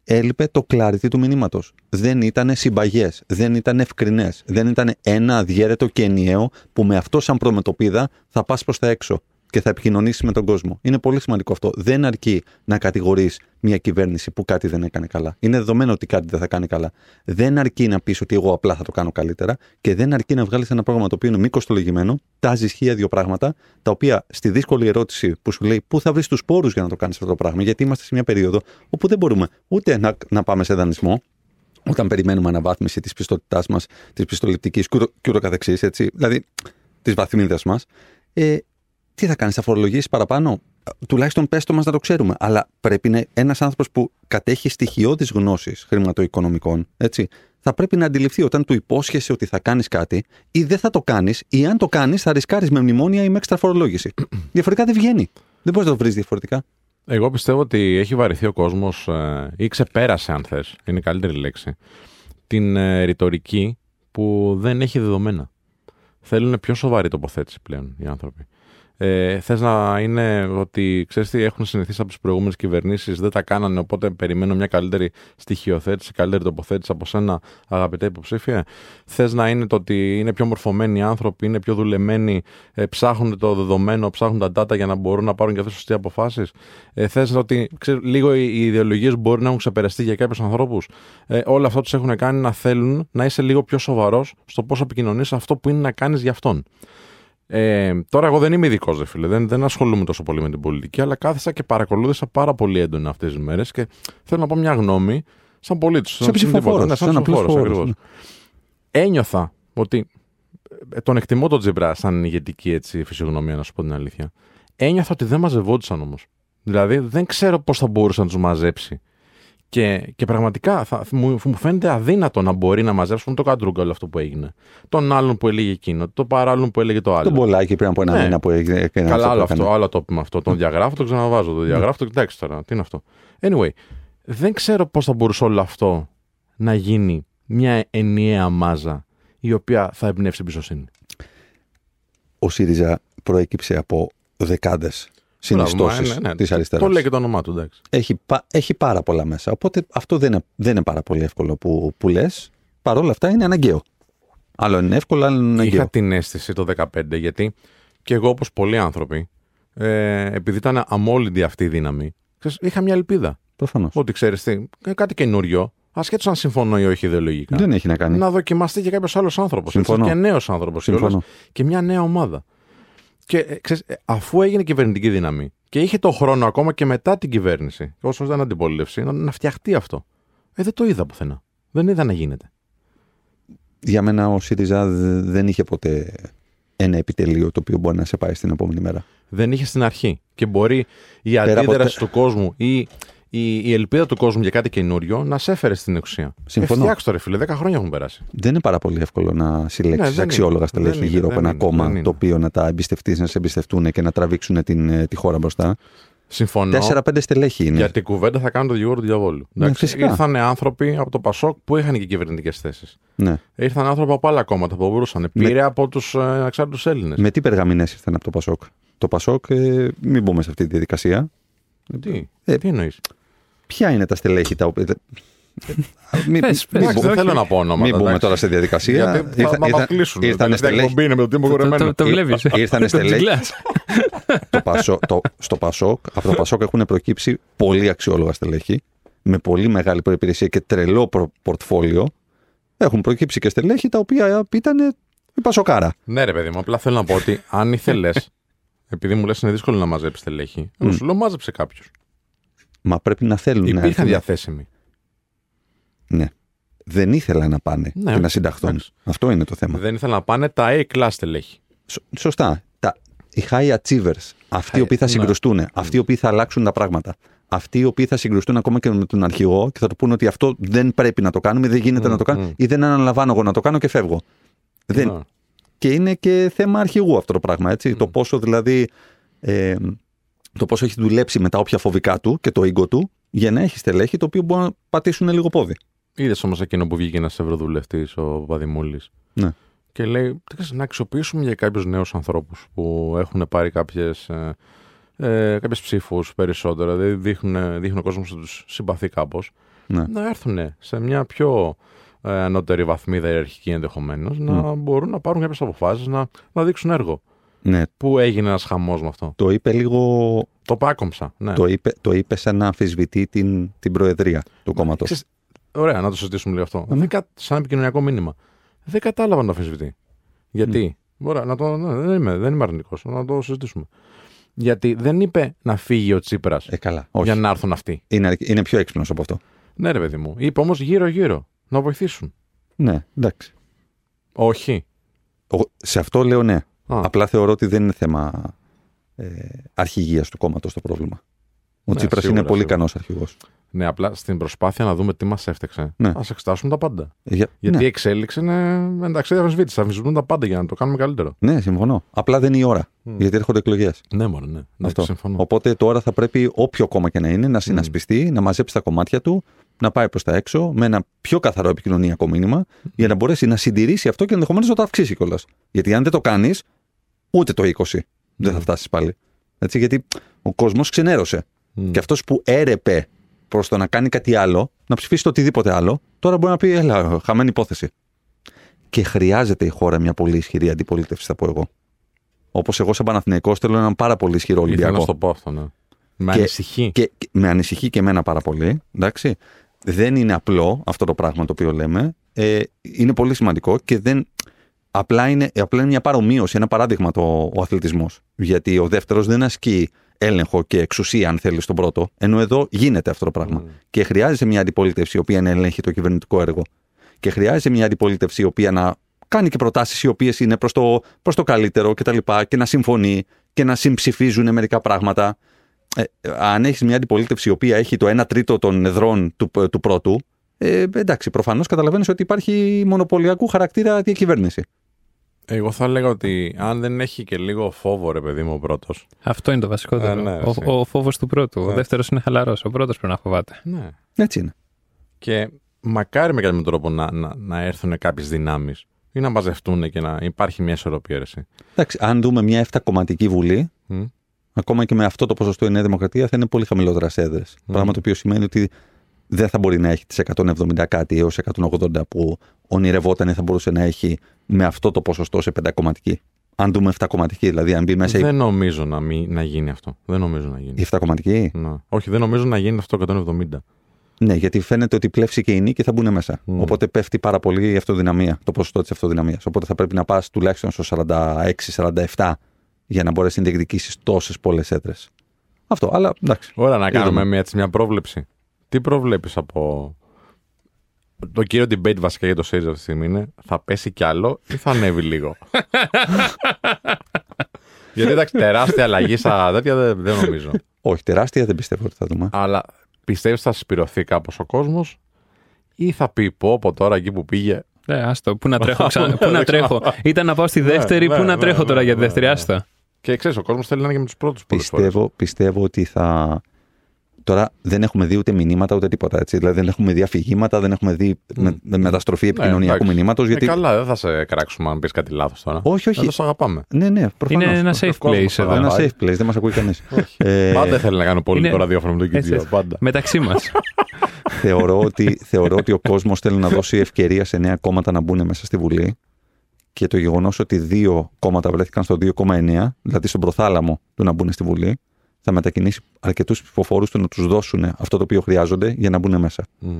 Έλειπε το clarity του μηνύματος. Δεν ήταν συμπαγές, δεν ήταν ευκρινές, δεν ήταν ένα αδιέρετο και ενιαίο που με αυτό σαν προμετωπίδα θα πας προς τα έξω και θα επικοινωνήσει με τον κόσμο. Είναι πολύ σημαντικό αυτό. Δεν αρκεί να κατηγορείς μια κυβέρνηση που κάτι δεν έκανε καλά. Είναι δεδομένο ότι κάτι δεν θα κάνει καλά. Δεν αρκεί να πεις ότι εγώ απλά θα το κάνω καλύτερα και δεν αρκεί να βγάλεις ένα πρόγραμμα το οποίο είναι μη κοστολογημένο, τάζει ισχύα δύο πράγματα, τα οποία στη δύσκολη ερώτηση που σου λέει πού θα βρεις τους πόρου για να το κάνεις αυτό το πράγμα, γιατί είμαστε σε μια περίοδο όπου δεν μπορούμε ούτε να, να πάμε σε δανεισμό, όταν περιμένουμε αναβάθμιση της πιστότητάς μας, της πιστοληπτικής και ούτω καθεξή, έτσι, δηλαδή της βαθμίδας μας, ε, τι θα κάνεις, θα φορολογήσεις παραπάνω; Τουλάχιστον πες το μας να το ξέρουμε. Αλλά πρέπει να ένας άνθρωπος που κατέχει στοιχειώδεις γνώσεις χρηματοοικονομικών, έτσι, θα πρέπει να αντιληφθεί όταν του υπόσχεσαι ότι θα κάνεις κάτι, ή δεν θα το κάνεις, ή αν το κάνεις, θα ρισκάρεις με μνημόνια ή με έξτρα φορολόγηση. διαφορετικά δεν βγαίνει. Δεν μπορείς να το βρεις διαφορετικά. Εγώ πιστεύω ότι έχει βαρεθεί ο κόσμος ή ξεπέρασε, αν θες, είναι η καλύτερη λέξη, την ε, ρητορική που δεν έχει δεδομένα. Θέλουν πιο σοβαρή τοποθέτηση πλέον οι άνθρωποι. Ε, Θες να είναι ότι ξέρεις τι έχουν συνηθίσει από τις προηγούμενες κυβερνήσεις, δεν τα κάνανε, οπότε περιμένω μια καλύτερη στοιχειοθέτηση, καλύτερη τοποθέτηση από σένα, αγαπητέ υποψήφια. Θες να είναι το ότι είναι πιο μορφωμένοι οι άνθρωποι, είναι πιο δουλεμένοι, ε, ψάχνουν το δεδομένο, ψάχνουν τα data για να μπορούν να πάρουν και αυτές σωστές αποφάσεις. Ε, Θες ότι ξέρεις, λίγο οι οι ιδεολογίες μπορεί να έχουν ξεπεραστεί για κάποιους ανθρώπους. Ε, όλα αυτά τους έχουν κάνει να θέλουν να είσαι λίγο πιο σοβαρός στο πώς επικοινωνείς αυτό που είναι να κάνεις για αυτόν. Ε, τώρα, εγώ δεν είμαι ειδικός, δε φίλε. Δεν, δεν ασχολούμαι τόσο πολύ με την πολιτική, αλλά κάθισα και παρακολούθησα πάρα πολύ έντονα αυτές τις μέρες και θέλω να πω μια γνώμη σαν πολίτης. Σαν ψηφοφόρος, Ναι, σαν σαν απλός ψηφοφόρος, φόρος, ακριβώς. Ένιωθα ότι ε, τον εκτιμώ τον Τζιμπρά σαν ηγετική έτσι, φυσιογνωμία, να σου πω την αλήθεια. Ένιωθα ότι δεν μαζευόντουσαν όμως. Δηλαδή δεν ξέρω πώς θα μπορούσε να τους μαζέψει. Και, και πραγματικά θα, μου, μου φαίνεται αδύνατο να μπορεί να μαζέψουν το καντρούγκο όλο αυτό που έγινε. Τον άλλον που έλεγε εκείνο, το παράλληλο που έλεγε το άλλο. Τον Μπολάκη πριν από ένα Ναι. μήνα που έγινε. Καλά, άλλο αυτό, άλλο το πούμε αυτό. Τον διαγράφω, το ξαναβάζω. Το διαγράφω, το κοιτάξτε τώρα. Τι είναι αυτό. Anyway, δεν ξέρω πώς θα μπορούσε όλο αυτό να γίνει μια ενιαία μάζα η οποία θα εμπνεύσει εμπιστοσύνη. Ο ΣΥΡΙΖΑ προέκυψε από δεκάδες συνιστώσεις Μπράβο, ναι, ναι. της αριστεράς. Το λέει και το όνομά του, εντάξει. Έχει, πα- έχει πάρα πολλά μέσα. Οπότε αυτό δεν είναι, δεν είναι πάρα πολύ εύκολο που, που λες. Παρ' όλα αυτά είναι αναγκαίο. Άλλο είναι εύκολο, άλλο είναι αναγκαίο. Είχα την αίσθηση το 2015 γιατί και εγώ όπως πολλοί άνθρωποι, ε, επειδή ήταν αμόλυντη αυτή η δύναμη, ξέρεις, είχα μια ελπίδα. Προφανώς. Ότι ξέρεις τι, ε, κάτι καινούριο, ασχέτω αν συμφωνώ ή όχι ιδεολογικά. Δεν έχει να κάνει. Να δοκιμαστεί και κάποιος άλλος άνθρωπος. Συμφωνώ. Και νέος άνθρωπος. Συμφωνώ. Και μια νέα ομάδα. Και ε, ξέρεις, ε, αφού έγινε κυβερνητική δύναμη και είχε το χρόνο ακόμα και μετά την κυβέρνηση, όσο ήταν αντιπολίτευση, να, να φτιαχτεί αυτό. Ε, δεν το είδα πουθενά. Δεν είδα να γίνεται. Για μένα ο ΣΥΡΙΖΑ δε- δεν είχε ποτέ ένα επιτελείο το οποίο μπορεί να σε πάει στην επόμενη μέρα. Δεν είχε στην αρχή. Και μπορεί η από αντίδραση τε- του κόσμου ή η, η ελπίδα του κόσμου για κάτι καινούριο να σε έφερε στην εξουσία. Συμφωνώ. Ε, φτιάξτε το, ρε φίλε, 10 χρόνια έχουν περάσει. Δεν είναι πάρα πολύ εύκολο να Ναι, συλλέξει δεν αξιόλογα είναι. στελέχη Δεν είναι, γύρω από δεν ένα είναι, κόμμα δεν είναι. το οποίο να τα εμπιστευτείς, να σε εμπιστευτούν και να τραβήξουν την, ε, τη χώρα μπροστά. Συμφωνώ. Τέσσερα-πέντε στελέχη είναι. Γιατί κουβέντα θα κάνουν το δικηγόρο του διαβόλου. Ναι, Εντάξει, φυσικά. Ήρθαν άνθρωποι από το Πασόκ που είχαν και κυβερνητικές θέσεις. Ναι. Ήρθαν άνθρωποι από άλλα κόμματα που μπορούσαν. Πήρε από τους ε, ανεξάρτητους Έλληνες. Με τι περγαμηνές ήρθαν από το Πασόκ; Το Πασόκ, ε, μην μπούμε σε αυτή τη διαδικασία. Τι, Ε, τι εννοείς; Ποια είναι τα στελέχη τα οποία. Μην Πες, πες. μην μπω- δεν θέλω να πω ονόματα. μην μπούμε εντάξει. τώρα σε διαδικασία. Γιατί θα μα αποκλείσουν. ήρθαν Τελευταία στελέχη. εκπομπή είναι με το τίμο Το, κορεμένο. το, το βλέπει. Ήρθανε στελέχη. το Πασό, το, στο Πασόκ, από το Πασόκ έχουν προκύψει πολύ αξιόλογα στελέχη, με πολύ μεγάλη προπηρεσία και τρελό προ- πορτφόλιο. Έχουν προκύψει και στελέχη τα οποία ήταν η Πασοκάρα. Ναι, ρε παιδί μου, απλά θέλω να πω ότι αν ήθελες. επειδή μου λες είναι δύσκολο να μαζέψεις στελέχη. Εγώ σου λέω μάζεψε κάποιους. Μα πρέπει να θέλουν να Υπήρχαν έρθουν. διαθέσιμοι. Ναι. Δεν ήθελαν να πάνε Ναι, και να οκ, συνταχθούν. εντάξει. Αυτό είναι το θέμα. Δεν ήθελαν να πάνε τα A-class στελέχη. Σω- Σωστά. Τα, οι high achievers, αυτοί οι οποίοι θα ναι. συγκρουστούν, αυτοί οι οποίοι θα αλλάξουν τα πράγματα, αυτοί οι οποίοι θα συγκρουστούν ακόμα και με τον αρχηγό και θα του πούνε ότι αυτό δεν πρέπει να το κάνουμε, δεν γίνεται να το κάνουμε, ή δεν αναλαμβάνω εγώ να το κάνω και φεύγω. Δεν, Ναι. και είναι και θέμα αρχηγού αυτό το πράγμα. Έτσι. Το πόσο δηλαδή. Ε, το πόσο έχει δουλέψει με τα όποια φοβικά του και το ego του για να έχει στελέχη το οποίο μπορεί να πατήσουν λίγο πόδι. Είδες όμως εκείνο που βγήκε ένας ευρωβουλευτής, ο Παδημούλη. Ναι. Και λέει, «Τι ξέρεις, να αξιοποιήσουμε για κάποιους νέους ανθρώπους που έχουν πάρει κάποιες ε, κάποιες ψήφους περισσότερο. Δηλαδή δείχνουν, δείχνουν ο κόσμος ότι τους συμπαθεί κάπως. Ναι. Να έρθουν σε μια πιο ε, ανώτερη βαθμίδα ιεραρχική ενδεχομένως, να μπορούν να πάρουν κάποιες αποφάσεις, να, να δείξουν έργο. Ναι, Πού έγινε ένας χαμός με αυτό; το είπε λίγο. Το πάκομψα. Ναι. Το είπε, το είπε σαν να αμφισβητεί την, την προεδρία του κόμματος. Ξέρεις, Ωραία, να το συζητήσουμε λίγο αυτό. Δεν κα... Σαν επικοινωνιακό μήνυμα. Δεν κατάλαβα να το αφισβητεί. Γιατί; Ωραία, να το... ναι, δεν είμαι, δεν είμαι αρνητικός. Να το συζητήσουμε. Γιατί δεν είπε να φύγει ο Τσίπρας Ε, καλά. Όχι. για να έρθουν αυτοί. Είναι, είναι πιο έξυπνος από αυτό. Ναι, ρε παιδί μου. Είπε όμως γύρω-γύρω να βοηθήσουν. Ναι, εντάξει. Όχι. Ο- σε αυτό λέω ναι. Α. Απλά θεωρώ ότι δεν είναι θέμα ε, αρχηγίας του κόμματος το πρόβλημα. Ο Ναι, Τσίπρας σίγουρα, είναι πολύ σίγουρα. ικανός αρχηγός. Ναι, απλά στην προσπάθεια να δούμε τι μας έφτιαξε. Ναι. Α εξετάσουμε τα πάντα. Για, Γιατί η ναι, εξέλιξη είναι εντάξει, δεν αμφισβήτηση. Αμφισβητούν τα πάντα για να το κάνουμε καλύτερο. ναι, συμφωνώ. Απλά δεν είναι η ώρα. Γιατί έρχονται εκλογές. Ναι, μόνο, ναι. ναι Αυτό. συμφωνώ. Οπότε τώρα θα πρέπει όποιο κόμμα και να είναι να συνασπιστεί, να μαζέψει τα κομμάτια του, να πάει προς τα έξω με ένα πιο καθαρό επικοινωνιακό μήνυμα για να μπορέσει να συντηρήσει αυτό και ενδεχομένως να το αυξήσει κιόλας. Γιατί αν δεν το κάνεις, ούτε το 20 δεν θα φτάσεις πάλι. Έτσι, γιατί ο κόσμος ξενέρωσε. Μμ. Και αυτός που έρεπε προς το να κάνει κάτι άλλο, να ψηφίσει το οτιδήποτε άλλο, τώρα μπορεί να πει: Έλα, χαμένη υπόθεση. Και χρειάζεται η χώρα μια πολύ ισχυρή αντιπολίτευση, θα πω εγώ. Όπως εγώ, σαν Παναθηναϊκός θέλω έναν πάρα πολύ ισχυρό Ήθελα να Ολυμπιακό. σου το πω αυτό, ναι. Με Και- ανησυχεί. Και, και με ανησυχεί και εμένα πάρα πολύ. Εντάξει. Δεν είναι απλό αυτό το πράγμα το οποίο λέμε. Ε, είναι πολύ σημαντικό και δεν. Απλά είναι, απλά είναι μια παρομοίωση, ένα παράδειγμα το, ο αθλητισμός. Γιατί ο δεύτερος δεν ασκεί έλεγχο και εξουσία, αν θέλεις, στον πρώτο. Ενώ εδώ γίνεται αυτό το πράγμα. Και χρειάζεται μια αντιπολίτευση η οποία να ελέγχει το κυβερνητικό έργο. Και χρειάζεται μια αντιπολίτευση η οποία να κάνει και προτάσεις οι οποίες είναι προς το, προς το καλύτερο κτλ. Και, και να συμφωνεί και να συμψηφίζουν μερικά πράγματα. Ε, αν έχεις μια αντιπολίτευση η οποία έχει το 1 τρίτο των εδρών του, του πρώτου, ε, εντάξει, προφανώς καταλαβαίνεις ότι υπάρχει μονοπωλιακού χαρακτήρα διακυβέρνηση. Εγώ θα έλεγα ότι αν δεν έχει και λίγο φόβο, ρε παιδί μου, ο πρώτος. Αυτό είναι το βασικότερο. Ε, ναι, ο εσύ. ο φόβος του πρώτου. Ο Ναι. δεύτερος είναι χαλαρός. Ο πρώτος πρέπει να φοβάται. Ναι. Έτσι είναι. Και μακάρι με κάποιο τρόπο να, να, να έρθουν κάποιες δυνάμεις ή να μαζευτούν και να υπάρχει μια ισορροπία. ρε εσύ. Εντάξει, αν δούμε μια 7 βουλή, Μμ. ακόμα και με αυτό το ποσοστό η Νέα Δημοκρατία θα είναι πολύ χαμηλότερα σε έδρε. Πράγμα το οποίο σημαίνει ότι δεν θα μπορεί να έχει τις 170 κάτι έως 180 που ονειρευόταν θα μπορούσε να έχει με αυτό το ποσοστό σε πεντακομματική. Αν δούμε 7 κομματική, δηλαδή αν μπει μέσα η- Δεν νομίζω να, μην, να γίνει αυτό. Δεν νομίζω να γίνει. η 7 κομματική. Ναι. Όχι, δεν νομίζω να γίνει αυτό 170. Ναι, γιατί φαίνεται ότι πλεύσει και η νίκη θα μπουν μέσα. Μμ. Οπότε πέφτει πάρα πολύ η αυτοδυναμία, το ποσοστό της αυτοδυναμίας. Οπότε θα πρέπει να πας τουλάχιστον στο 46-47 για να μπορέσεις να διεκδικήσεις τόσες πολλές έδρε. Αυτό, αλλά εντάξει. Ωραία, να κάνουμε Είδαμε. μια, έτσι, μια πρόβλεψη. Τι προβλέπεις από. Το κύριο debate βασικά για το ΣΥΡΙΖΑ αυτή τη στιγμή είναι θα πέσει κι άλλο ή θα ανέβει λίγο; Γιατί εντάξει, τεράστια αλλαγή στα τέτοια δεν, δεν νομίζω. Όχι, τεράστια δεν πιστεύω ότι θα δούμε. Αλλά πιστεύεις θα συσπηρωθεί κάπως ο κόσμος ή θα πει πω από τώρα εκεί που πήγε. Ναι, άστο. Πού να τρέχω ξανά. Πού να Δεν τρέχω. Ήταν να πάω στη δεύτερη. ναι, Πού να ναι, τρέχω ναι, τώρα για τη ναι, δεύτερη. ναι. Άστο. Και ξέρεις, ο κόσμος θέλει να είναι και με τους πρώτους πολλές φορές. Πιστεύω, πιστεύω ότι θα. Τώρα δεν έχουμε δει ούτε μηνύματα ούτε τίποτα. Έτσι. Δηλαδή δεν έχουμε δει αφηγήματα, δεν έχουμε δει με, με- μεταστροφή επικοινωνιακού μηνύματος. Γιατί... Ε, καλά, δεν θα σε κράξουμε αν πεις κάτι λάθος τώρα. Όχι, όχι. Εδώ σε αγαπάμε. Ναι, ναι, προφανώς. Είναι ένα safe κόσμος place θα εδώ. ένα πάει. safe place, δεν μας ακούει κανείς. ε, Πάντα ήθελε να κάνω πολύ είναι- το ραδιόφωνο με τον Έτσι, Κιτζίο. έτσι. Πάντα. Μεταξύ μας. θεωρώ, ότι, θεωρώ ότι ο κόσμος θέλει να δώσει ευκαιρία σε νέα κόμματα να μπουν μέσα στη Βουλή. Και το γεγονός ότι δύο κόμματα βρέθηκαν στο 2,9, δηλαδή στον προθάλαμο του να μπουν στη Βουλή, θα μετακινήσει αρκετούς ψηφοφόρους του να τους δώσουν αυτό το οποίο χρειάζονται για να μπουν μέσα. Μμ.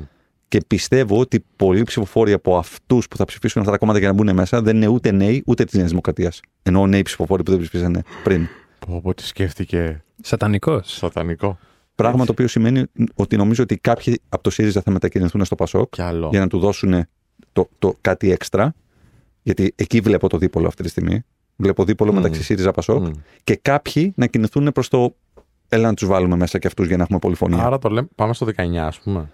Και πιστεύω ότι πολλοί ψηφοφόροι από αυτούς που θα ψηφίσουν αυτά τα κόμματα για να μπουν μέσα δεν είναι ούτε νέοι ούτε της Νέας Δημοκρατίας. Ενώ νέοι ψηφοφόροι που δεν ψηφίσανε πριν. Πω, πω, τι σκέφτηκε Σατανικός. σατανικό. Πράγμα το οποίο σημαίνει ότι νομίζω ότι κάποιοι από το ΣΥΡΙΖΑ θα μετακινηθούν στο ΠΑΣΟΚ Κι άλλο. για να του δώσουν το, το κάτι έξτρα. Γιατί εκεί βλέπω το δίπολο αυτή τη στιγμή. Βλέπω δίπολο Μμ. μεταξύ ΣΥΡΙΖΑ ΠΑΣΟΚ Μμ. και κάποιοι να κινηθούν προς το. Έλα να τους βάλουμε μέσα και αυτούς για να έχουμε πολυφωνία. Άρα το λέμε, πάμε στο 19, ας πούμε.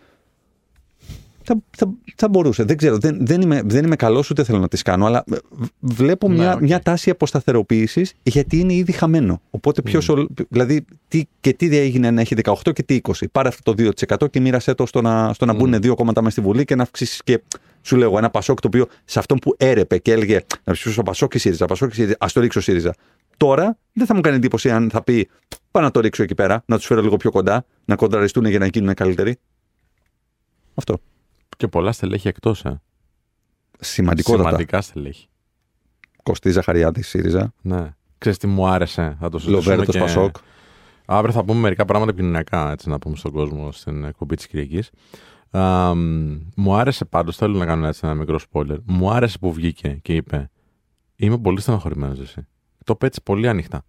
Θα, θα, θα μπορούσε. Δεν ξέρω. Δεν, δεν είμαι, δεν είμαι καλός ούτε θέλω να τις κάνω, αλλά ε, β- βλέπω Ναι, μια, οκ. μια τάση αποσταθεροποίησης γιατί είναι ήδη χαμένο. Οπότε ποιος. Δηλαδή, τι, και τι έγινε να έχει 18 και τι 20. Πάρε αυτό το 2% και μοίρασέ το στο να, στο να μπουν δύο κόμματα μέσα στη Βουλή και να αυξήσεις και. Σου λέω ένα Πασόκ το οποίο σε αυτόν που έρεπε και έλεγε να ψηφίσω Πασόκ ή ΣΥΡΙΖΑ, Πασόκ ή ΣΥΡΙΖΑ, ας το ρίξω ΣΥΡΙΖΑ. Τώρα δεν θα μου κάνει εντύπωση αν θα πει πάω να το ρίξω εκεί πέρα, να τους φέρω λίγο πιο κοντά, να κοντραριστούν για να γίνουν καλύτεροι. Αυτό. Και πολλά στελέχη εκτός, ε. Σημαντικότατα. Σημαντικά στελέχη. Κωστή Ζαχαριάδη, ΣΥΡΙΖΑ. Ναι. Ξέρεις τι μου άρεσε, θα το συζητήσουμε Λοβέρτο και... Πασόκ. Αύριο θα πούμε μερικά πράγματα επικοινωνιακά, έτσι να πούμε στον κόσμο στην εκπομπή της Κυριακής. μου άρεσε πάντως, θέλω να κάνω έτσι ένα μικρό spoiler. Μου άρεσε που βγήκε και είπε: Είμαι πολύ στεναχωρημένο εσύ. Το είπε έτσι πολύ ανοιχτά.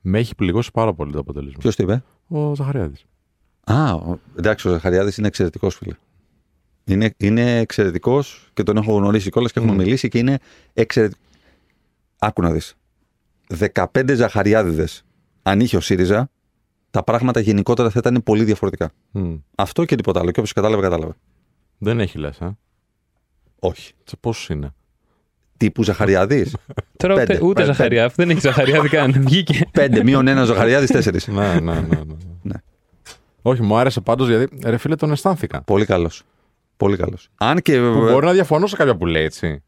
Με έχει πληγώσει πάρα πολύ το αποτέλεσμα. Ποιος το είπε; Ο Ζαχαριάδης. Α, ο- εντάξει, ο Ζαχαριάδης είναι εξαιρετικός φίλε. Είναι, είναι εξαιρετικός και τον έχω γνωρίσει κιόλας και έχουμε Μμ. μιλήσει και είναι εξαιρετικό. Άκου να δεις. 15 Ζαχαριάδηδες. Αν είχε ο ΣΥΡΙΖΑ, τα πράγματα γενικότερα θα ήταν πολύ διαφορετικά. Αυτό και τίποτα άλλο. Και όποιος κατάλαβε, κατάλαβε. Δεν έχει λες, ε; Όχι. Σε πόσους είναι; Τύπου Ζαχαριάδης. Τώρα Πέντε. ούτε, ούτε Πέντε. Ζαχαριά. Δεν έχει Ζαχαριάδη καν. Βγήκε. 5 μείον 1 Ζαχαριάδης, 4. ναι, ναι, ναι, ναι. Ναι. Όχι, μου άρεσε πάντως γιατί ρε φίλε τον αισθάνθηκα. Πολύ καλός. Πολύ καλός. Αν και. Που μπορεί να διαφωνώ σε κάποια που λέει έτσι.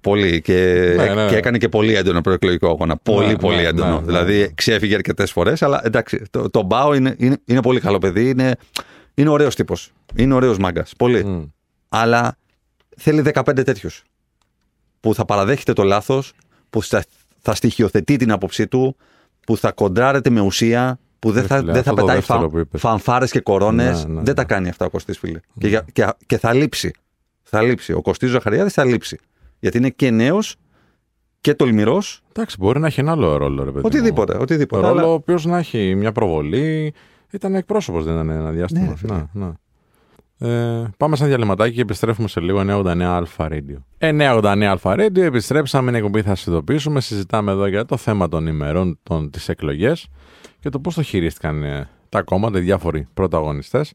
Πολύ και, Ναι, ναι, ναι. και έκανε και πολύ έντονο προεκλογικό αγώνα. Πολύ, Ναι, πολύ ναι, έντονο. ναι, ναι, δηλαδή ναι. ξέφυγε αρκετές φορές, αλλά εντάξει. Το, το Μπάο είναι, είναι, είναι πολύ καλό παιδί. Είναι, είναι ωραίος τύπος. Είναι ωραίος μάγκας. Πολύ. Μμ. Αλλά θέλει 15 τέτοιους. Που θα παραδέχεται το λάθος, που θα, θα στοιχειοθετεί την άποψή του, που θα κοντράρεται με ουσία, που δεν Ρε θα, φίλε, δεν θα αυτό το πετάει δεύτερο φα, που είπες. φανφάρες και κορώνες. Ναι, ναι, δεν ναι. τα κάνει αυτά ο Κωστής φίλε. Και, για- και, και θα λείψει. Θα λείψει. Ο Κωστής Ζαχαριάδης θα λείψει. Γιατί είναι και νέος και τολμηρός. Εντάξει, μπορεί να έχει ένα άλλο ρόλο, ρε παιδί. μου. Οτιδήποτε. οτιδήποτε. Ρόλο αλλά- ο οποίος να έχει μια προβολή. Ήταν εκπρόσωπος, δεν ήταν ένα διάστημα. Ναι, φίλε. ναι, ναι. Ε, πάμε σαν διαλυματάκι και επιστρέφουμε σε λίγο 989 Αλφα Radio. 989 Αλφα Radio, επιστρέψαμε, είναι εκπομπή, θα συνειδητοποιήσουμε. Συζητάμε εδώ για το θέμα των ημερών, των, τις εκλογές και το πώς το χειρίστηκαν ε, τα κόμματα, οι διάφοροι πρωταγωνιστές.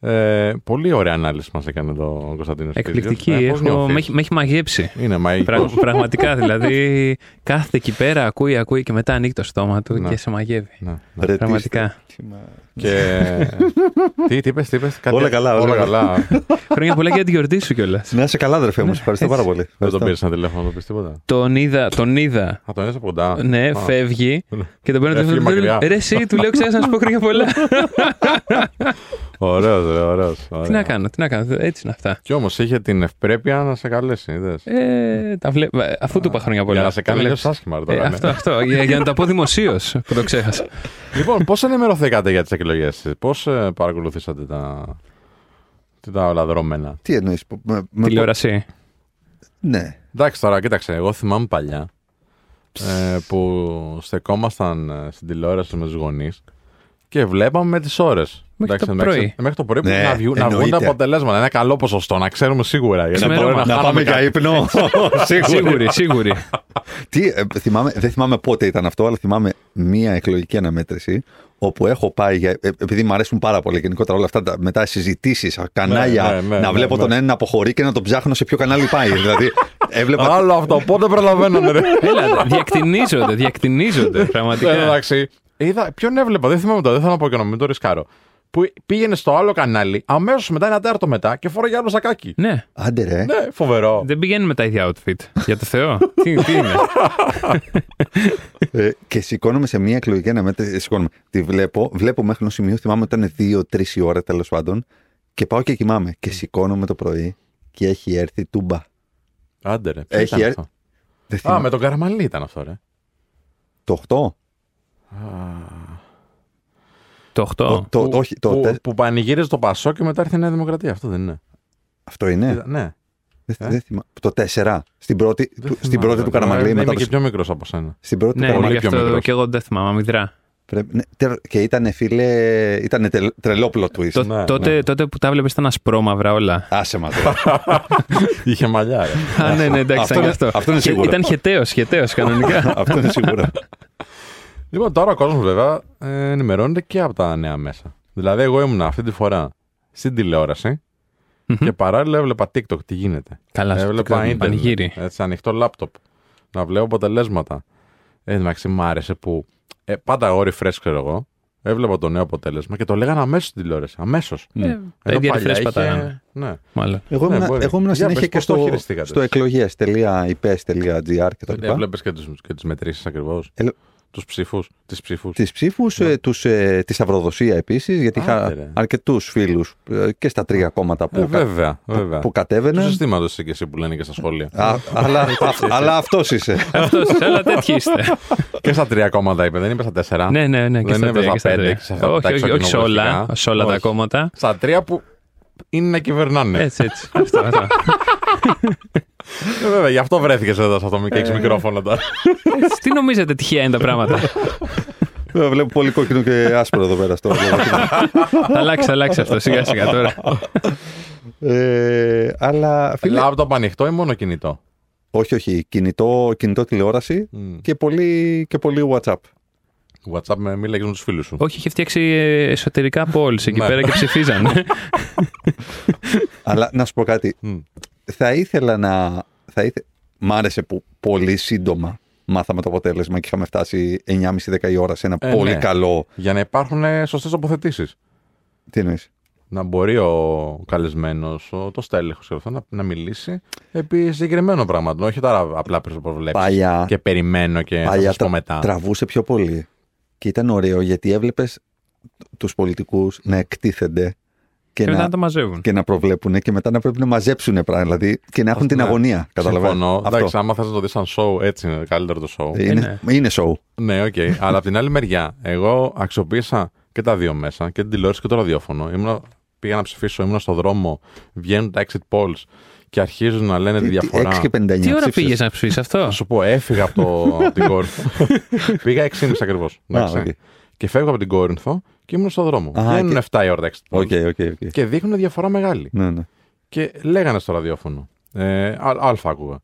Ε, πολύ ωραία ανάλυση μας έκανε εδώ ο Κωνσταντίνος Εκπληκτική. Πίζιος. Ε, πώς Έχω, νιώθεις; με, έχει, με έχει μαγέψει. Είναι μαγικός. Πρα- πραγματικά δηλαδή. Κάθεται εκεί πέρα, ακούει, ακούει και μετά ανοίγει το στόμα του Ναι. και σε μαγεύει. Ναι, ναι. Ρε, τι Πραγματικά. είστε. Και... τι, τι είπες, τι είπες. Κάτι... Όλα καλά, όλα όλα καλά. Χρόνια πολλά για τη γιορτή σου κιόλας. Να είσαι καλά, αδερφέ μου. Σε ευχαριστώ πάρα πολύ. Δεν Ευχαριστώ. τον πήρες ένα τηλέφωνο, να το πεις τίποτα. Τον είδα, τον είδα. Α, τον είδες από κοντά. Ναι, Α. φεύγει Ναι. και τον παίρνω Έφυγε τηλέφωνο. του λέω, μακριά. Ρε, εσύ, του λέω, ξέρεις να σου πω χρόνια πολλά. Ωραίος, ρε, ωραίος. τι Ωραία. να κάνω, τι να κάνω. Έτσι είναι αυτά. Κι όμως είχε την ευπρέπεια να σε καλέσει, είδες. Ε, τα βλέ... ε, Αφού του είπα χρόνια πολλά. Για να σε κάνει Τα λίγο βλέπεις. άσχημα. ρε, Ε, τώρα, ναι. αυτό, αυτό. Για, για να τα πω δημοσίως που το ξέχασα. Λοιπόν, πώς ενημερωθήκατε για τις εκλογές, πώς ε, παρακολουθήσατε τα, τα όλα δρόμενα; Τι εννοείς. Τηλεόραση. Ναι. Εντάξει τώρα, κοίταξε, εγώ θυμάμαι παλιά ε, που στεκόμασταν ε, στην τηλεόραση με τους γονείς και βλέπαμε με τις ώρες. Μέχρι το Εντάξει, πρωί. Μέχρι το πρωί που Ναι, να, βγουν, να βγουν τα εννοείται. αποτελέσματα. Ένα καλό ποσοστό, να ξέρουμε σίγουρα. Γιατί Ξημέρωμα. μπορεί Να χάνουμε πάμε για κάτι. ύπνο. Σίγουρα. Σίγουρη, σίγουρη. Τι, ε, θυμάμαι, δεν θυμάμαι πότε ήταν αυτό, αλλά θυμάμαι μία εκλογική αναμέτρηση όπου έχω πάει, για, ε, επειδή μου αρέσουν πάρα πολύ γενικότερα όλα αυτά, τα, μετά συζητήσεις, κανάλια, ναι, ναι, να ναι, βλέπω ναι. τον ένα να αποχωρεί και να τον ψάχνω σε ποιο κανάλι πάει. δηλαδή, έβλεπα. Άλλο αυτό, πότε προλαβαίναμε. ρε. Έλα, διακτηνίζονται, διακτηνίζονται. Ε, Πραγματικά. Εντάξει. Είδα, ποιον έβλεπα, δεν θυμάμαι τώρα, δεν θέλω να πω και να μην το ρισκάρω. Που πήγαινε στο άλλο κανάλι, αμέσως μετά, ένα τέταρτο μετά και φόραγε άλλο σακάκι. Ναι, Άντε ρε. Ναι, φοβερό. δεν πηγαίνει με τα ίδια outfit. Για το Θεό. τι, τι είναι; Ε, και σηκώνομαι σε μία εκλογική αναμέτρηση. ε, Σηκώνομαι. Τη βλέπω, βλέπω μέχρι ένα σημείο, θυμάμαι ότι ήταν 2-3 η ώρα τέλος πάντων. Και πάω και κοιμάμαι. Και σηκώνομαι το πρωί και έχει έρθει τούμπα. Άντε ρε. ποιο Έχει ήταν έρθει- αυτό; Δεν Α, θυμάμαι. με τον Καραμαλή ήταν αυτό, ρε. Το 8. Το 8. Το, το, που, όχι, το που, τε- που πανηγύριζε το Πασό και μετά ήρθε η Νέα Δημοκρατία. Αυτό δεν είναι. Αυτό είναι; Είδα- Ναι. Δεν, Ε; δεν θυμάμαι. Το 4. Στην πρώτη, Δεν του, στην θυμάμαι, πρώτη του τώρα. Καραμαλή. Ναι, μετά Είμαι το- και πιο μικρός από σένα. Στην πρώτη Ναι, του είναι πολύ γι' πιο αυτό μικρός. και εγώ δεν θυμάμαι, αμυδρά. Πρέπει, ναι, τε- και ήταν φίλε. Ήταν τρελό plot twist. Το- Ναι, τότε, ναι. τότε που τα βλέπεις ήταν ασπρόμαυρα όλα. Άσε μας τώρα. Είχε μαλλιά, ρε. Α, ναι, ναι, εντάξει, Αυτό ήταν είναι- γι' αυτό. αυτό είναι Και σίγουρο. Ήταν χεταίος, χεταίος κανονικά. Αυτό είναι σίγουρα. Λοιπόν, τώρα ο κόσμος βέβαια ε, ενημερώνεται και από τα νέα μέσα. Δηλαδή, εγώ ήμουν αυτή τη φορά στην τηλεόραση Μμμ. και παράλληλα έβλεπα TikTok τι γίνεται. Καλά, στο έβλεπα TikTok, ίντερνετ. πανηγύρι. Έτσι, ανοιχτό λάπτοπ. Να βλέπω αποτελέσματα. Ε, εντάξει, μ' άρεσε που. Ε, πάντα εγώ refresh, ξέρω εγώ. Έβλεπα το νέο αποτέλεσμα και το λέγανε αμέσως στην τηλεόραση. Αμέσως. Ε, Τα ίδια refresh πατάγανε. Ναι. Μάλλον. Εγώ Ναι, ήμουν, μπορεί. εγώ ήμουν Για συνέχεια πες, και πώς το στο, χειριστήκατε; στο εκλογέ.ipes.gr και τα λοιπά. Έβλεπε και, τους, και τις μετρήσεις ακριβώς; Ελ- Τους ψήφους. Τις ψήφους. Τις ψήφους, ε, τους, ε, τη σταυροδοσία επίσης, γιατί Άντε, είχα ρε. αρκετούς φίλους ε, και στα τρία κόμματα που, Ε, κα- βέβαια, βέβαια. που Του κατέβαινε. συστήματος είσαι και εσύ που λένε και στα σχόλια. Α, αλλά, αλλά αυτός είσαι. Αυτός, αλλά τέτοιοι είστε. και στα τρία κόμματα είπε, δεν είπες στα τέσσερα. ναι, ναι, ναι, και Δεν στα έβαζα τρία. και στα πέντε τρία. σε αυτά τα Όχι, όχι, όχι σε όλα, εξοκοινοβουλευτικά. σε όλα τα Όχι. κόμματα. Στα τρία που είναι να κυβερνάνε. Έτσι, έτσι. Αυτό, αυτό. Ε, βέβαια, γι' αυτό βρέθηκες εδώ σε αυτό και έχεις μικρόφωνο τώρα. Έτσι, Τι νομίζετε τυχαία είναι τα πράγματα; Ε, Βλέπω πολύ κόκκινο και άσπρο εδώ πέρα στο Θα αλλάξει, θα αλλάξει αυτό σιγά σιγά τώρα. ε, Αλλά φίλε, Λάπτοπ ανοιχτό ή μόνο κινητό; όχι, όχι, κινητό, κινητό τηλεόραση Μμ. και πολύ, και πολύ WhatsApp. WhatsApp με μίλα με τους φίλους σου. Όχι, είχε φτιάξει ε, εσωτερικά polls εκεί Ναι. πέρα και ψηφίζανε. Αλλά να σου πω κάτι, Μμ. Θα ήθελα να... Θα ήθε... Μ' άρεσε που πολύ σύντομα μάθαμε το αποτέλεσμα και είχαμε φτάσει 9.30-10 η ώρα σε ένα Ε, πολύ ναι. καλό... Για να υπάρχουν σωστές τοποθετήσεις. Τι εννοείς; Να μπορεί ο καλεσμένος, το στέλεχος να, να μιλήσει επί συγκεκριμένο πράγμα. Όχι τώρα απλά προβλέψεις. Παλιά, Και περιμένω και θα παλιά σας πω τρα- μετά. τραβούσε πιο πολύ. Και ήταν ωραίο γιατί έβλεπες τους πολιτικούς να εκτίθενται και, Και μετά να, να τα μαζεύουν. και να προβλέπουν και μετά να πρέπει να μαζέψουν πράγμα. Δηλαδή και να έχουν την Ναι. αγωνία. Καταλαβαίνω. Συμφωνώ. Αυτό. Εντάξει, άμα θες να το δεις σαν show, έτσι είναι καλύτερο το show. Είναι, είναι show. Ναι, οκ. Αλλά από την άλλη μεριά, εγώ αξιοποίησα και τα δύο μέσα, και την τηλεόραση και το ραδιόφωνο. Ήμουν, πήγα να ψηφίσω, ήμουν στο δρόμο, βγαίνουν τα exit polls και αρχίζουν να λένε τη διαφορά. 6 και 59. Τι ώρα ψήφισες. πήγες να ψηφίσεις αυτό; Θα σου πω, έφυγα από, το, από την κόρη. πήγα 6,5 ακριβώς. Α, οκ. Και φεύγω από την Κόρινθο και ήμουν στο δρόμο. Α, Βγαίνουν και- 7 η ώρα τα exit polls. Ok, ok, ok. Και δείχνουν διαφορά μεγάλη. Ναι, ναι. Και λέγανε στο ραδιόφωνο. Ε, α, Άλφα άκουγα.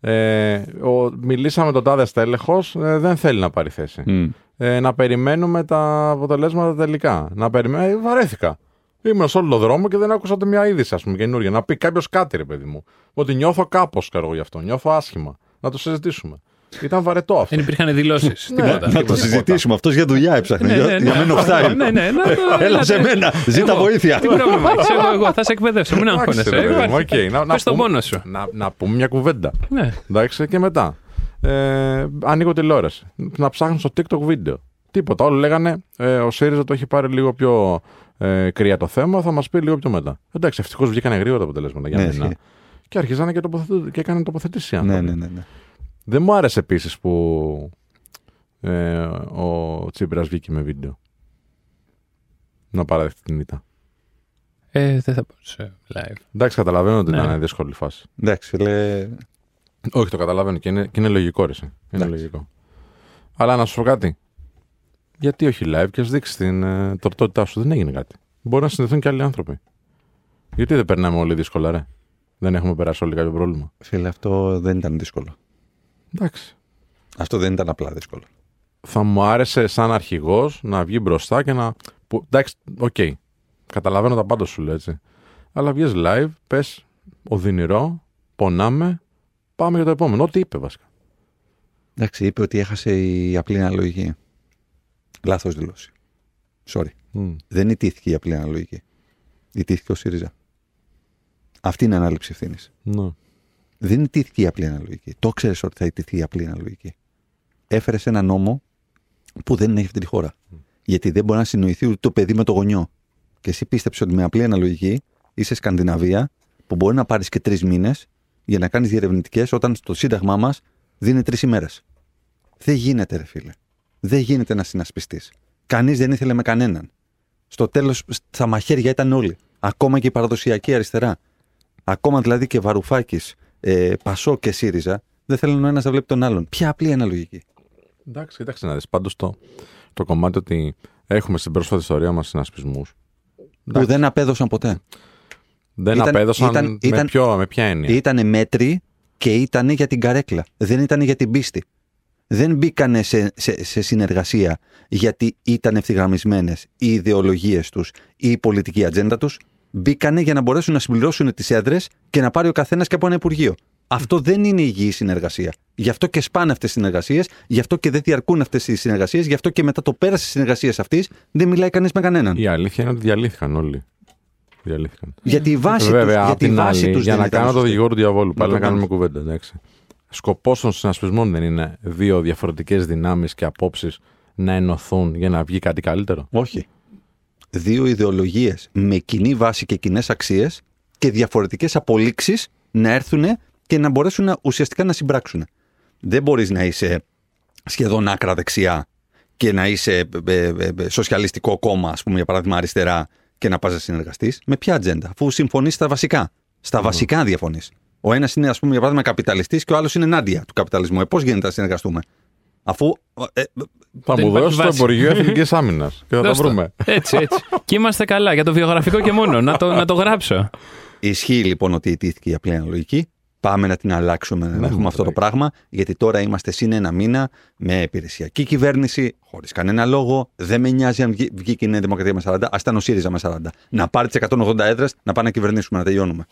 Ε, ο, μιλήσαμε με τον τάδε στέλεχος, ε, δεν θέλει να πάρει θέση. Μμ. Ε, να περιμένουμε τα αποτελέσματα τελικά. Να περιμένουμε. Ε, βαρέθηκα. Ήμουν σε όλο τον δρόμο και δεν άκουσα ούτε μια είδηση, ας πούμε, καινούργια. Να πει κάποιος κάτι, ρε παιδί μου. Ότι νιώθω κάπως, ξέρω εγώ γι' αυτό. Νιώθω άσχημα. Να το συζητήσουμε. Ήταν βαρετό αυτό. Δεν υπήρχαν δηλώσεις. Ναι. Τίποτα. Να το συζητήσουμε. Αυτός για δουλειά έψαχνε. Ναι, Για- ναι, Για ναι. μένα φτάνει. Ναι, ναι, να το- Έλα σε έλατε. μένα. Ζήτα Εγώ. βοήθεια. Τι πρόβλημα έχει, εγώ, εγώ θα σε εκπαιδεύσω. Μην Εντάξει, αγχώνεσαι. ρε παιδί μου, Υπάρχει. οκ. Να- να Πες το πούμε- μόνο σου. Να, να πούμε μια κουβέντα. Ναι. Εντάξει, και μετά. Ε, ανοίγω τηλεόραση. Να ψάχνω στο TikTok βίντεο. Τίποτα. Όλοι λέγανε ε, ο ΣΥΡΙΖΑ το έχει πάρει λίγο πιο ε, κρύα το θέμα, θα μας πει λίγο πιο μετά. Εντάξει, ευτυχώς βγήκανε γρήγορα τα αποτελέσματα για Ναι, μένα. ισχύει. Και αρχίζανε και, τοποθετού- και έκαναν τοποθετήσεις οι Ναι, άνθρωποι. ναι, ναι. Ναι. Δεν μου άρεσε επίσης που ε, ο Τσίπρας βγήκε με βίντεο. Να παραδεχτεί την ήττα. Ε, δεν θα μπορούσε live. Εντάξει, καταλαβαίνω ότι Ναι. ήταν δύσκολη φάση. Εντάξει, φίλε. Όχι, το καταλαβαίνω και είναι, και είναι λογικό, ρε. εσύ. Είναι Εντάξει. λογικό. Αλλά να σου πω κάτι. Γιατί όχι live και ας δείξεις την ε, τορτότητά σου. Δεν έγινε κάτι. Μπορεί να συνδεθούν και άλλοι άνθρωποι. Γιατί δεν περνάμε όλοι δύσκολα, ρε. Δεν έχουμε περάσει όλοι κάποιο πρόβλημα. Φίλε, αυτό δεν ήταν δύσκολο. Εντάξει. Αυτό δεν ήταν απλά δύσκολο. Θα μου άρεσε σαν αρχηγός να βγει μπροστά και να. Που, εντάξει, οκ. Καταλαβαίνω τα πάντα σου λέω έτσι. Αλλά βγει live, πες οδυνηρό, πονάμε, πάμε για το επόμενο. Ό,τι είπε βασικά. Εντάξει, είπε ότι έχασε η απλή αναλογική. Λάθος δηλώση. Sorry. Μμ. Δεν ιτήθηκε η απλή αναλογική. Ιτήθηκε ο ΣΥΡΙΖΑ. Αυτή είναι η ανάληψη ευθύνης. Ναι. Δεν ιτήθηκε η απλή αναλογική. Το ξέρεις ότι θα ιτηθεί η απλή αναλογική. Έφερες ένα νόμο που δεν έχει αυτή τη χώρα. Γιατί δεν μπορεί να συνοηθεί ούτε το παιδί με το γονιό. Και εσύ πίστεψε ότι με απλή αναλογική είσαι Σκανδιναβία που μπορεί να πάρεις και τρεις μήνες για να κάνεις διερευνητικές όταν στο Σύνταγμά μας δίνει τρεις ημέρες. Δεν γίνεται, ρε φίλε. Δεν γίνεται να συνασπιστείς. Κανείς δεν ήθελε με κανέναν. Στο τέλος, στα μαχαίρια ήταν όλοι. Ακόμα και η παραδοσιακή αριστερά. Ακόμα δηλαδή και Βαρουφάκης, ε, Πασό και ΣΥΡΙΖΑ δεν θέλουν ο ένας να βλέπει τον άλλον. Ποια απλή αναλογική. Εντάξει, κοίταξε να δεις. Πάντως το, το κομμάτι ότι έχουμε στην πρόσφατη ιστορία μας συνασπισμούς. Που δεν απέδωσαν ποτέ. Δεν ήταν- απέδωσαν ήταν- με, ήταν- ποιο, με ποια έννοια; Ήτανε μέτροι και ήτανε για την καρέκλα. Δεν ήταν για την πίστη. Δεν μπήκανε σε, σε, σε συνεργασία γιατί ήταν ευθυγραμμισμένες οι ιδεολογίες τους ή η πολιτική ατζέντα τους. Μπήκανε για να μπορέσουν να συμπληρώσουν τις έδρες και να πάρει ο καθένας και από ένα Υπουργείο. Αυτό δεν είναι υγιή συνεργασία. Γι' αυτό και σπάνε αυτές τις συνεργασίες, γι' αυτό και δεν διαρκούν αυτές οι συνεργασίες, γι' αυτό και μετά το πέρας της συνεργασίας αυτής δεν μιλάει κανείς με κανέναν. Η αλήθεια είναι ότι διαλύθηκαν όλοι. Διαλύθηκαν. Γιατί η βάση τους, Βέβαια, απ' γιατί η την βάση άλλη, τους για δεν να ήταν κάνω το σωστή. δικηγόρο του διαβόλου, πάλι το να κάνουμε κάνεις. κουβέντα, εντάξει. Σκοπός των συνασπισμών δεν είναι δύο διαφορετικές δυνάμεις και απόψεις να ενωθούν για να βγει κάτι καλύτερο. Όχι. Δύο ιδεολογίες με κοινή βάση και κοινές αξίες και διαφορετικές απολύξεις να έρθουν και να μπορέσουν να, ουσιαστικά να συμπράξουν. Δεν μπορείς να είσαι σχεδόν άκρα δεξιά και να είσαι ε, ε, ε, σοσιαλιστικό κόμμα, ας πούμε, για παράδειγμα, αριστερά και να πας να συνεργαστείς. Με ποια ατζέντα, αφού συμφωνείς στα βασικά. Στα βασικά διαφωνείς. Ο ένας είναι, ας πούμε, για παράδειγμα, καπιταλιστής και ο άλλος είναι ενάντια του καπιταλισμού. Ε, Πώς γίνεται να συνεργαστούμε; Αφού. ε, ε, Θα Δεν μου υπάρχει δώσει το βάση. Υπουργείο Εθνικής Άμυνας και θα τα Δώσ' το. βρούμε. Έτσι, έτσι. και είμαστε καλά για το βιογραφικό και μόνο. Να το, να το γράψω. Ισχύει λοιπόν ότι ιτήθηκε η απλή αναλογική. Πάμε να την αλλάξουμε, να έχουμε αυτό το πράγμα, γιατί τώρα είμαστε συν ένα μήνα με υπηρεσιακή κυβέρνηση, χωρίς κανένα λόγο. Δεν με νοιάζει αν βγει- βγήκε η Νέα Δημοκρατία με 40, ας ήταν ο ΣΥΡΙΖΑ με 40. Να πάρει τις 180 έδρες, να πάμε να κυβερνήσουμε, να τελειώνουμε.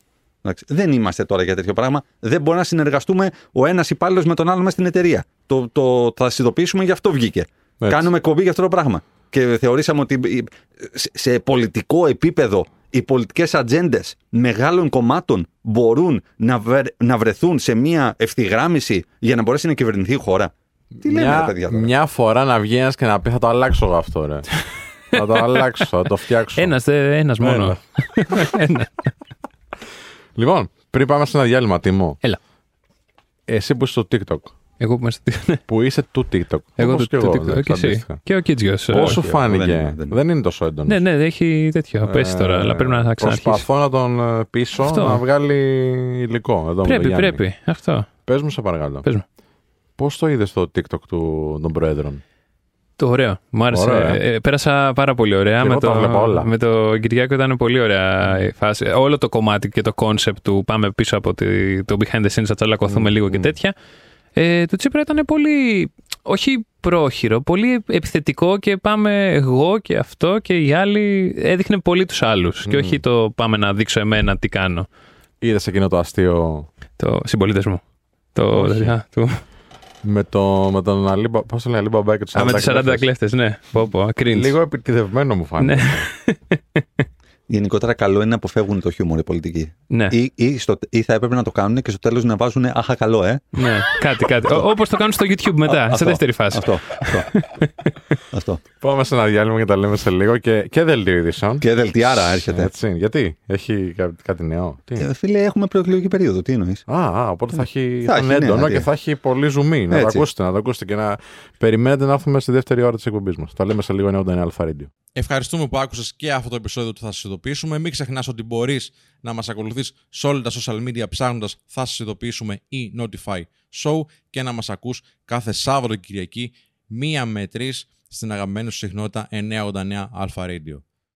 Εντάξει. Δεν είμαστε τώρα για τέτοιο πράγμα. Δεν μπορούμε να συνεργαστούμε ο ένας υπάλληλος με τον άλλο μέσα στην εταιρεία. Το, το, θα συνειδητοποιήσουμε, γι' αυτό βγήκε. Έτσι. Κάνουμε κομπή για αυτό το πράγμα. Και θεωρήσαμε ότι η- σε- σε πολιτικό επίπεδο οι πολιτικές ατζέντες μεγάλων κομμάτων μπορούν να, βρε- να βρεθούν σε μια ευθυγράμμιση για να μπορέσει να κυβερνηθεί η χώρα. Τι λέμε, μια, ρε παιδιά τώρα; μια φορά να βγει ένας και να πει θα το αλλάξω εγώ αυτό, ρε. θα το αλλάξω, θα το φτιάξω. Ένας ένας μόνο. Ένα. Λοιπόν, πριν πάμε σε ένα διάλειμμα, Τιμό, Έλα. εσύ που είσαι στο TikTok, Εγώ που είμαι στο που είσαι του TikTok. Εγώ όπως το, και το, εγώ, το, εντάξει, και εσύ. αντίστοιχα. Και ο Κίτζιος. Πώς σου όχι, φάνηκε, δεν δεν είναι, είναι, δεν είναι. τόσο έντονος. Ναι, ναι, έχει τέτοιο. Πες τώρα, αλλά πρέπει να ξαναρχίσει. Προσπαθώ να τον ε, πείσω Αυτό. να βγάλει υλικό. Εδώ με τον Πρέπει, Γιάννη. πρέπει. Αυτό. Πες μου, σε παρακαλώ. Πες μου. Πώς το είδες στο TikTok του, των Προέδρων; Το ωραίο. Μου άρεσε. Ωραίο, ε. Ε, πέρασα πάρα πολύ ωραία. Και με, εγώ τα βλέπω όλα. με το Κυριάκο ήταν πολύ ωραία η φάση. Όλο το κομμάτι και το concept του πάμε πίσω από τη, το behind the scenes, θα τσαλακωθούμε Μμμ, λίγο και μμ. τέτοια. Ε, το Τσίπρα ήταν πολύ, όχι πρόχειρο, πολύ επιθετικό και πάμε εγώ και αυτό και οι άλλοι. Έδειχνε πολύ τους άλλους και Μμ. όχι το πάμε να δείξω εμένα τι κάνω. Είδες εκείνο το αστείο; Το συμπολίτες μου. Το, Όχι. α, του, με, το, με τον Αλίμπα. Πώς το λέει, Αλίμπα και τους α, με τους 40 κλέφτες. κλέφτες, ναι. Πω, πω, cringe. Λίγο επιτιδευμένο μου φάνηκε. Ναι. Γενικότερα καλό είναι να αποφεύγουν το χιούμορ οι πολιτικοί. ναι. Ή, ή, στο, ή θα έπρεπε να το κάνουν και στο τέλος να βάζουν Αχα, καλό, ε. Ναι, κάτι, κάτι. Όπως το κάνουν στο YouTube μετά, Αυτό, σε δεύτερη φάση. Αυτό. Αυτό. αυτό. Πάμε σε ένα διάλειμμα και τα λέμε σε λίγο και, και δελτίο ειδήσεων. Και δελτιάρα έρχεται. Έτσι. Γιατί, έχει κά- κάτι νέο; Τι; Ε, φίλε, έχουμε προεκλογική περίοδο. Τι εννοείς; Α, α, οπότε θα έχει, Θα θα έχει, είναι ναι, έντονο δηλαδή. και θα έχει πολύ ζουμί. Να το Έτσι. ακούσετε, να το ακούσετε και να περιμένετε να έρθουμε στη δεύτερη ώρα της εκπομπής μας. Τα λέμε σε λίγο 99 Αλφα Radio. Ευχαριστούμε που άκουσες και αυτό το επεισόδιο του Θα Σας Ειδοποιήσουμε. Μην ξεχνάς ότι μπορείς να μας ακολουθείς σε όλα τα social media ψάχνοντας Θα Σας Ειδοποιήσουμε ή Notify Show και να μας ακούς κάθε Σάββατο και Κυριακή μία με τρεις στην αγαπημένη σου συχνότητα 989 Alpha Radio.